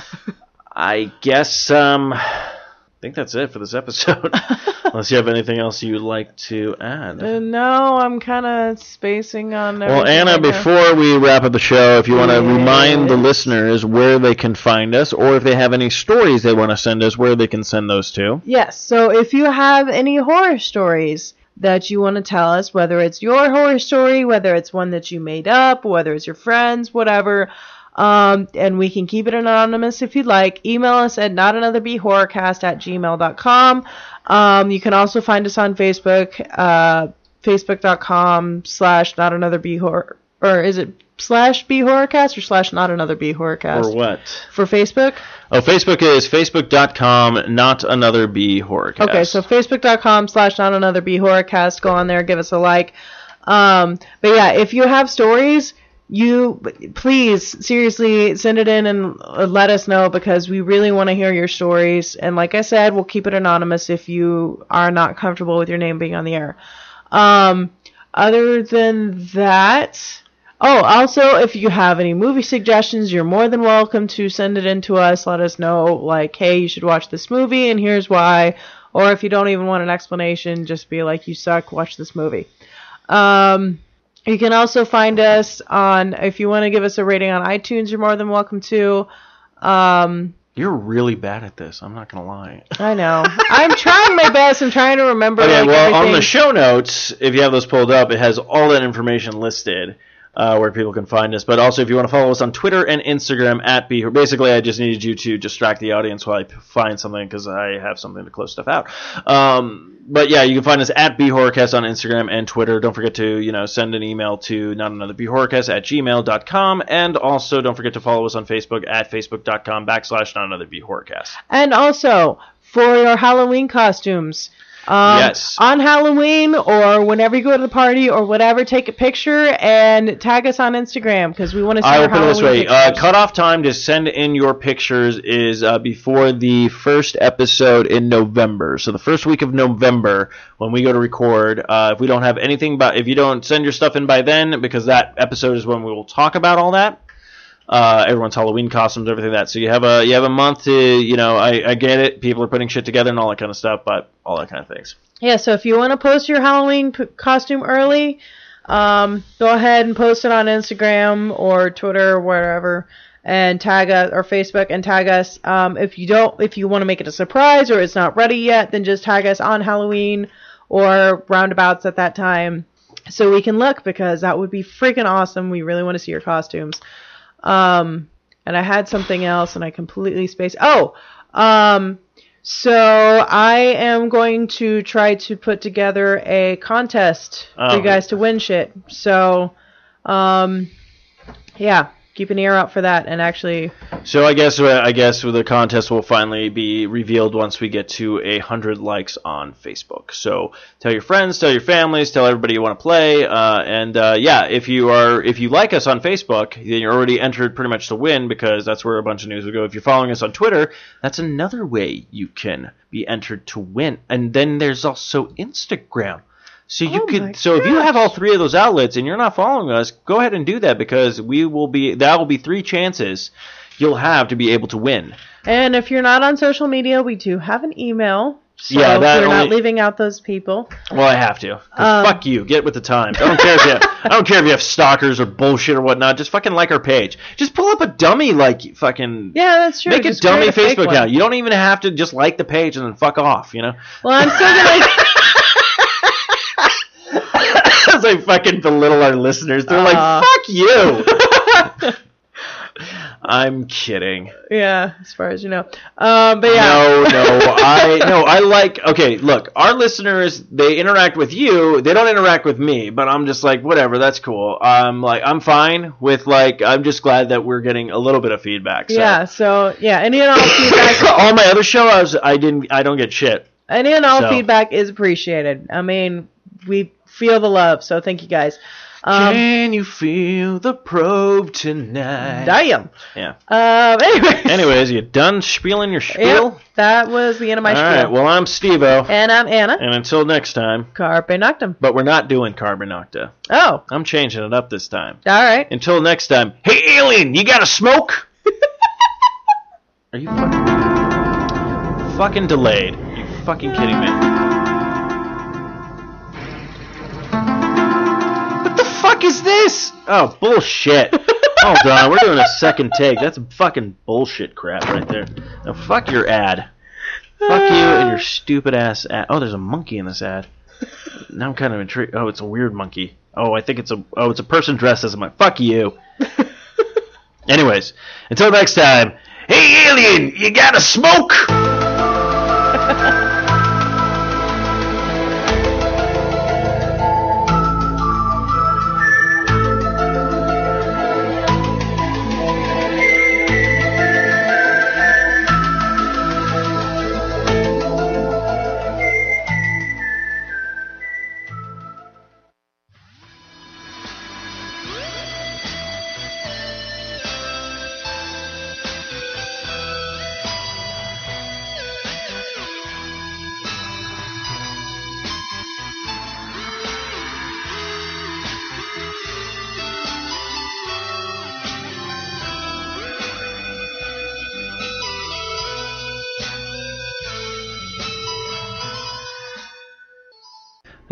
I guess um, I think that's it for this episode. Unless you have anything else you'd like to add. Uh, no, I'm kind of spacing on. Well, Anna, before we wrap up the show, if you want to remind the listeners where they can find us, or if they have any stories they want to send us, where they can send those to. Yes, so if you have any horror stories that you want to tell us, whether it's your horror story, whether it's one that you made up, whether it's your friends, whatever, um, and we can keep it anonymous if you'd like, email us at notanotherbehorrorcast at gmail.com. Um, you can also find us on Facebook, uh, facebook.com slash notanotherBehorror, or is it slash behorrorcast or slash not another behorrorcast? For what? For Facebook? Oh, Facebook is facebook.com, not another B horrorcast. Okay, so facebook.com slash not another B horrorcast. Go on there, give us a like. Um, but yeah, if you have stories, you please seriously send it in and uh, let us know because we really want to hear your stories. And like I said, we'll keep it anonymous if you are not comfortable with your name being on the air. Um, other than that, oh, also if you have any movie suggestions, you're more than welcome to send it in to us. Let us know, like, hey, you should watch this movie, and here's why. Or if you don't even want an explanation, just be like, you suck, watch this movie. Um, you can also find us on, if you want to give us a rating on iTunes, you're more than welcome to. Um, You're really bad at this. I'm not gonna lie. I know. I'm trying my best. I'm trying to remember. Okay, like, well, on the show notes, if you have those pulled up, it has all that information listed uh, where people can find us. But also, if you want to follow us on Twitter and Instagram at B, basically, I just needed you to distract the audience while I find something because I have something to close stuff out. Um, but yeah, you can find us at B Horrorcast on Instagram and Twitter. Don't forget to you know send an email to not another B Horrorcast at gmail.com. and also don't forget to follow us on Facebook at facebook.com backslash not another B Horrorcast. And also for your Halloween costumes. Um, Yes. On Halloween or whenever you go to the party or whatever, take a picture and tag us on Instagram because we want to see I will put it this way: uh, cutoff time to send in your pictures is uh, before the first episode in November. So the first week of November, when we go to record, uh, if we don't have anything, but if you don't send your stuff in by then, because that episode is when we will talk about all that. Uh, everyone's Halloween costumes, everything like that. So you have a you have a month to you know I, I get it. People are putting shit together and all that kind of stuff, but all that kind of things. Yeah, so if you want to post your Halloween p- costume early, um, go ahead and post it on Instagram or Twitter or wherever, and tag us or Facebook and tag us. Um, if you don't, if you want to make it a surprise or it's not ready yet, then just tag us on Halloween or roundabouts at that time, so we can look because that would be freaking awesome. We really want to see your costumes. Um, and I had something else and I completely spaced. Oh, um, so I am going to try to put together a contest for Oh. you guys to win shit. So, um, yeah, keep an ear out for that. And actually, So I guess uh, I guess the contest will finally be revealed once we get to a hundred likes on Facebook. So tell your friends, tell your families, tell everybody you want to play, uh, and uh, yeah, if you are if you like us on Facebook, then you're already entered pretty much to win because that's where a bunch of news will go. If you're following us on Twitter, that's another way you can be entered to win. And then there's also Instagram. So you Oh could so if you have all three of those outlets and you're not following us, go ahead and do that because we will be that will be three chances you'll have to be able to win. and if you're not on social media, we do have an email. So Yeah, that we're not leaving out those people. Well, I have to. Um, fuck you. Get with the times. I don't care if you have, I don't care if you have stalkers or bullshit or whatnot. Just fucking like our page. Just pull up a dummy like fucking Yeah, that's true. make a dummy a Facebook account. You don't even have to just like the page and then fuck off. You know. Well, I'm still gonna. I fucking belittle our listeners, they're Uh. like, "Fuck you." I'm kidding. Yeah, as far as you know. Um, but yeah. No, no, I no, I like. Okay, look, our listeners they interact with you. They don't interact with me, but I'm just like whatever. That's cool. I'm like I'm fine with like. I'm just glad that we're getting a little bit of feedback. So. Yeah. So yeah, any and all feedback. all my other shows, I didn't. I don't get shit. Any and all So- feedback is appreciated. I mean, we feel the love, so thank you guys. Um, Can you feel the probe tonight? damn. Yeah. Um, anyway. Anyways, you done spieling your spiel? Yep, that was the end of my All spiel. right. Well, I'm Stevo, and I'm Anna. and until next time. Carpe Noctem. But we're not doing Carpe Noctem. Oh, I'm changing it up this time. all right. Until next time. Hey, alien, you got a smoke? Are you fucking fucking delayed? you fucking kidding me? Is this? Oh, bullshit. Hold on, we're doing a second take. That's fucking bullshit crap right there. Now, fuck your ad. Fuck you and your stupid ass ad. Oh, there's a monkey in this ad. Now I'm kind of intrigued. Oh, it's a weird monkey. Oh, I think it's a. Oh, it's a person dressed as a monkey. Fuck you. Anyways, until next time. Hey, alien, you gotta smoke?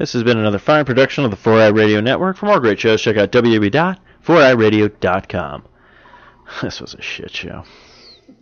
This has been another fine production of the 4i Radio Network. For more great shows, check out www.4iradio.com. This was a shit show.